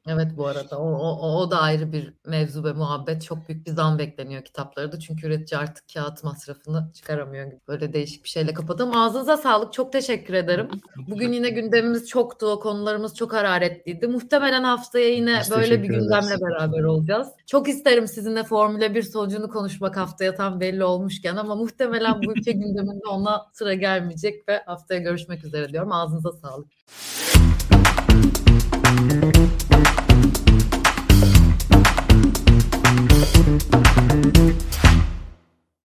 evet bu arada o, o, o da ayrı bir mevzu ve muhabbet. Çok büyük bir zam bekleniyor kitapları da. Çünkü üretici artık kağıt masrafını çıkaramıyor gibi. Böyle değişik bir şeyle kapadım. Ağzınıza sağlık. Çok teşekkür ederim. Bugün yine gündemimiz çoktu. O konularımız çok hararetliydi. Muhtemelen haftaya yine Biz böyle bir gündemle ederiz. beraber olacağız. Çok isterim sizinle Formula 1 sonucunu konuşmak haftaya tam belli olmuşken ama muhtemelen bu ülke gündeminde ona sıra gelmeyecek ve haftaya görüşmek üzere diyorum. Ağzınıza sağlık.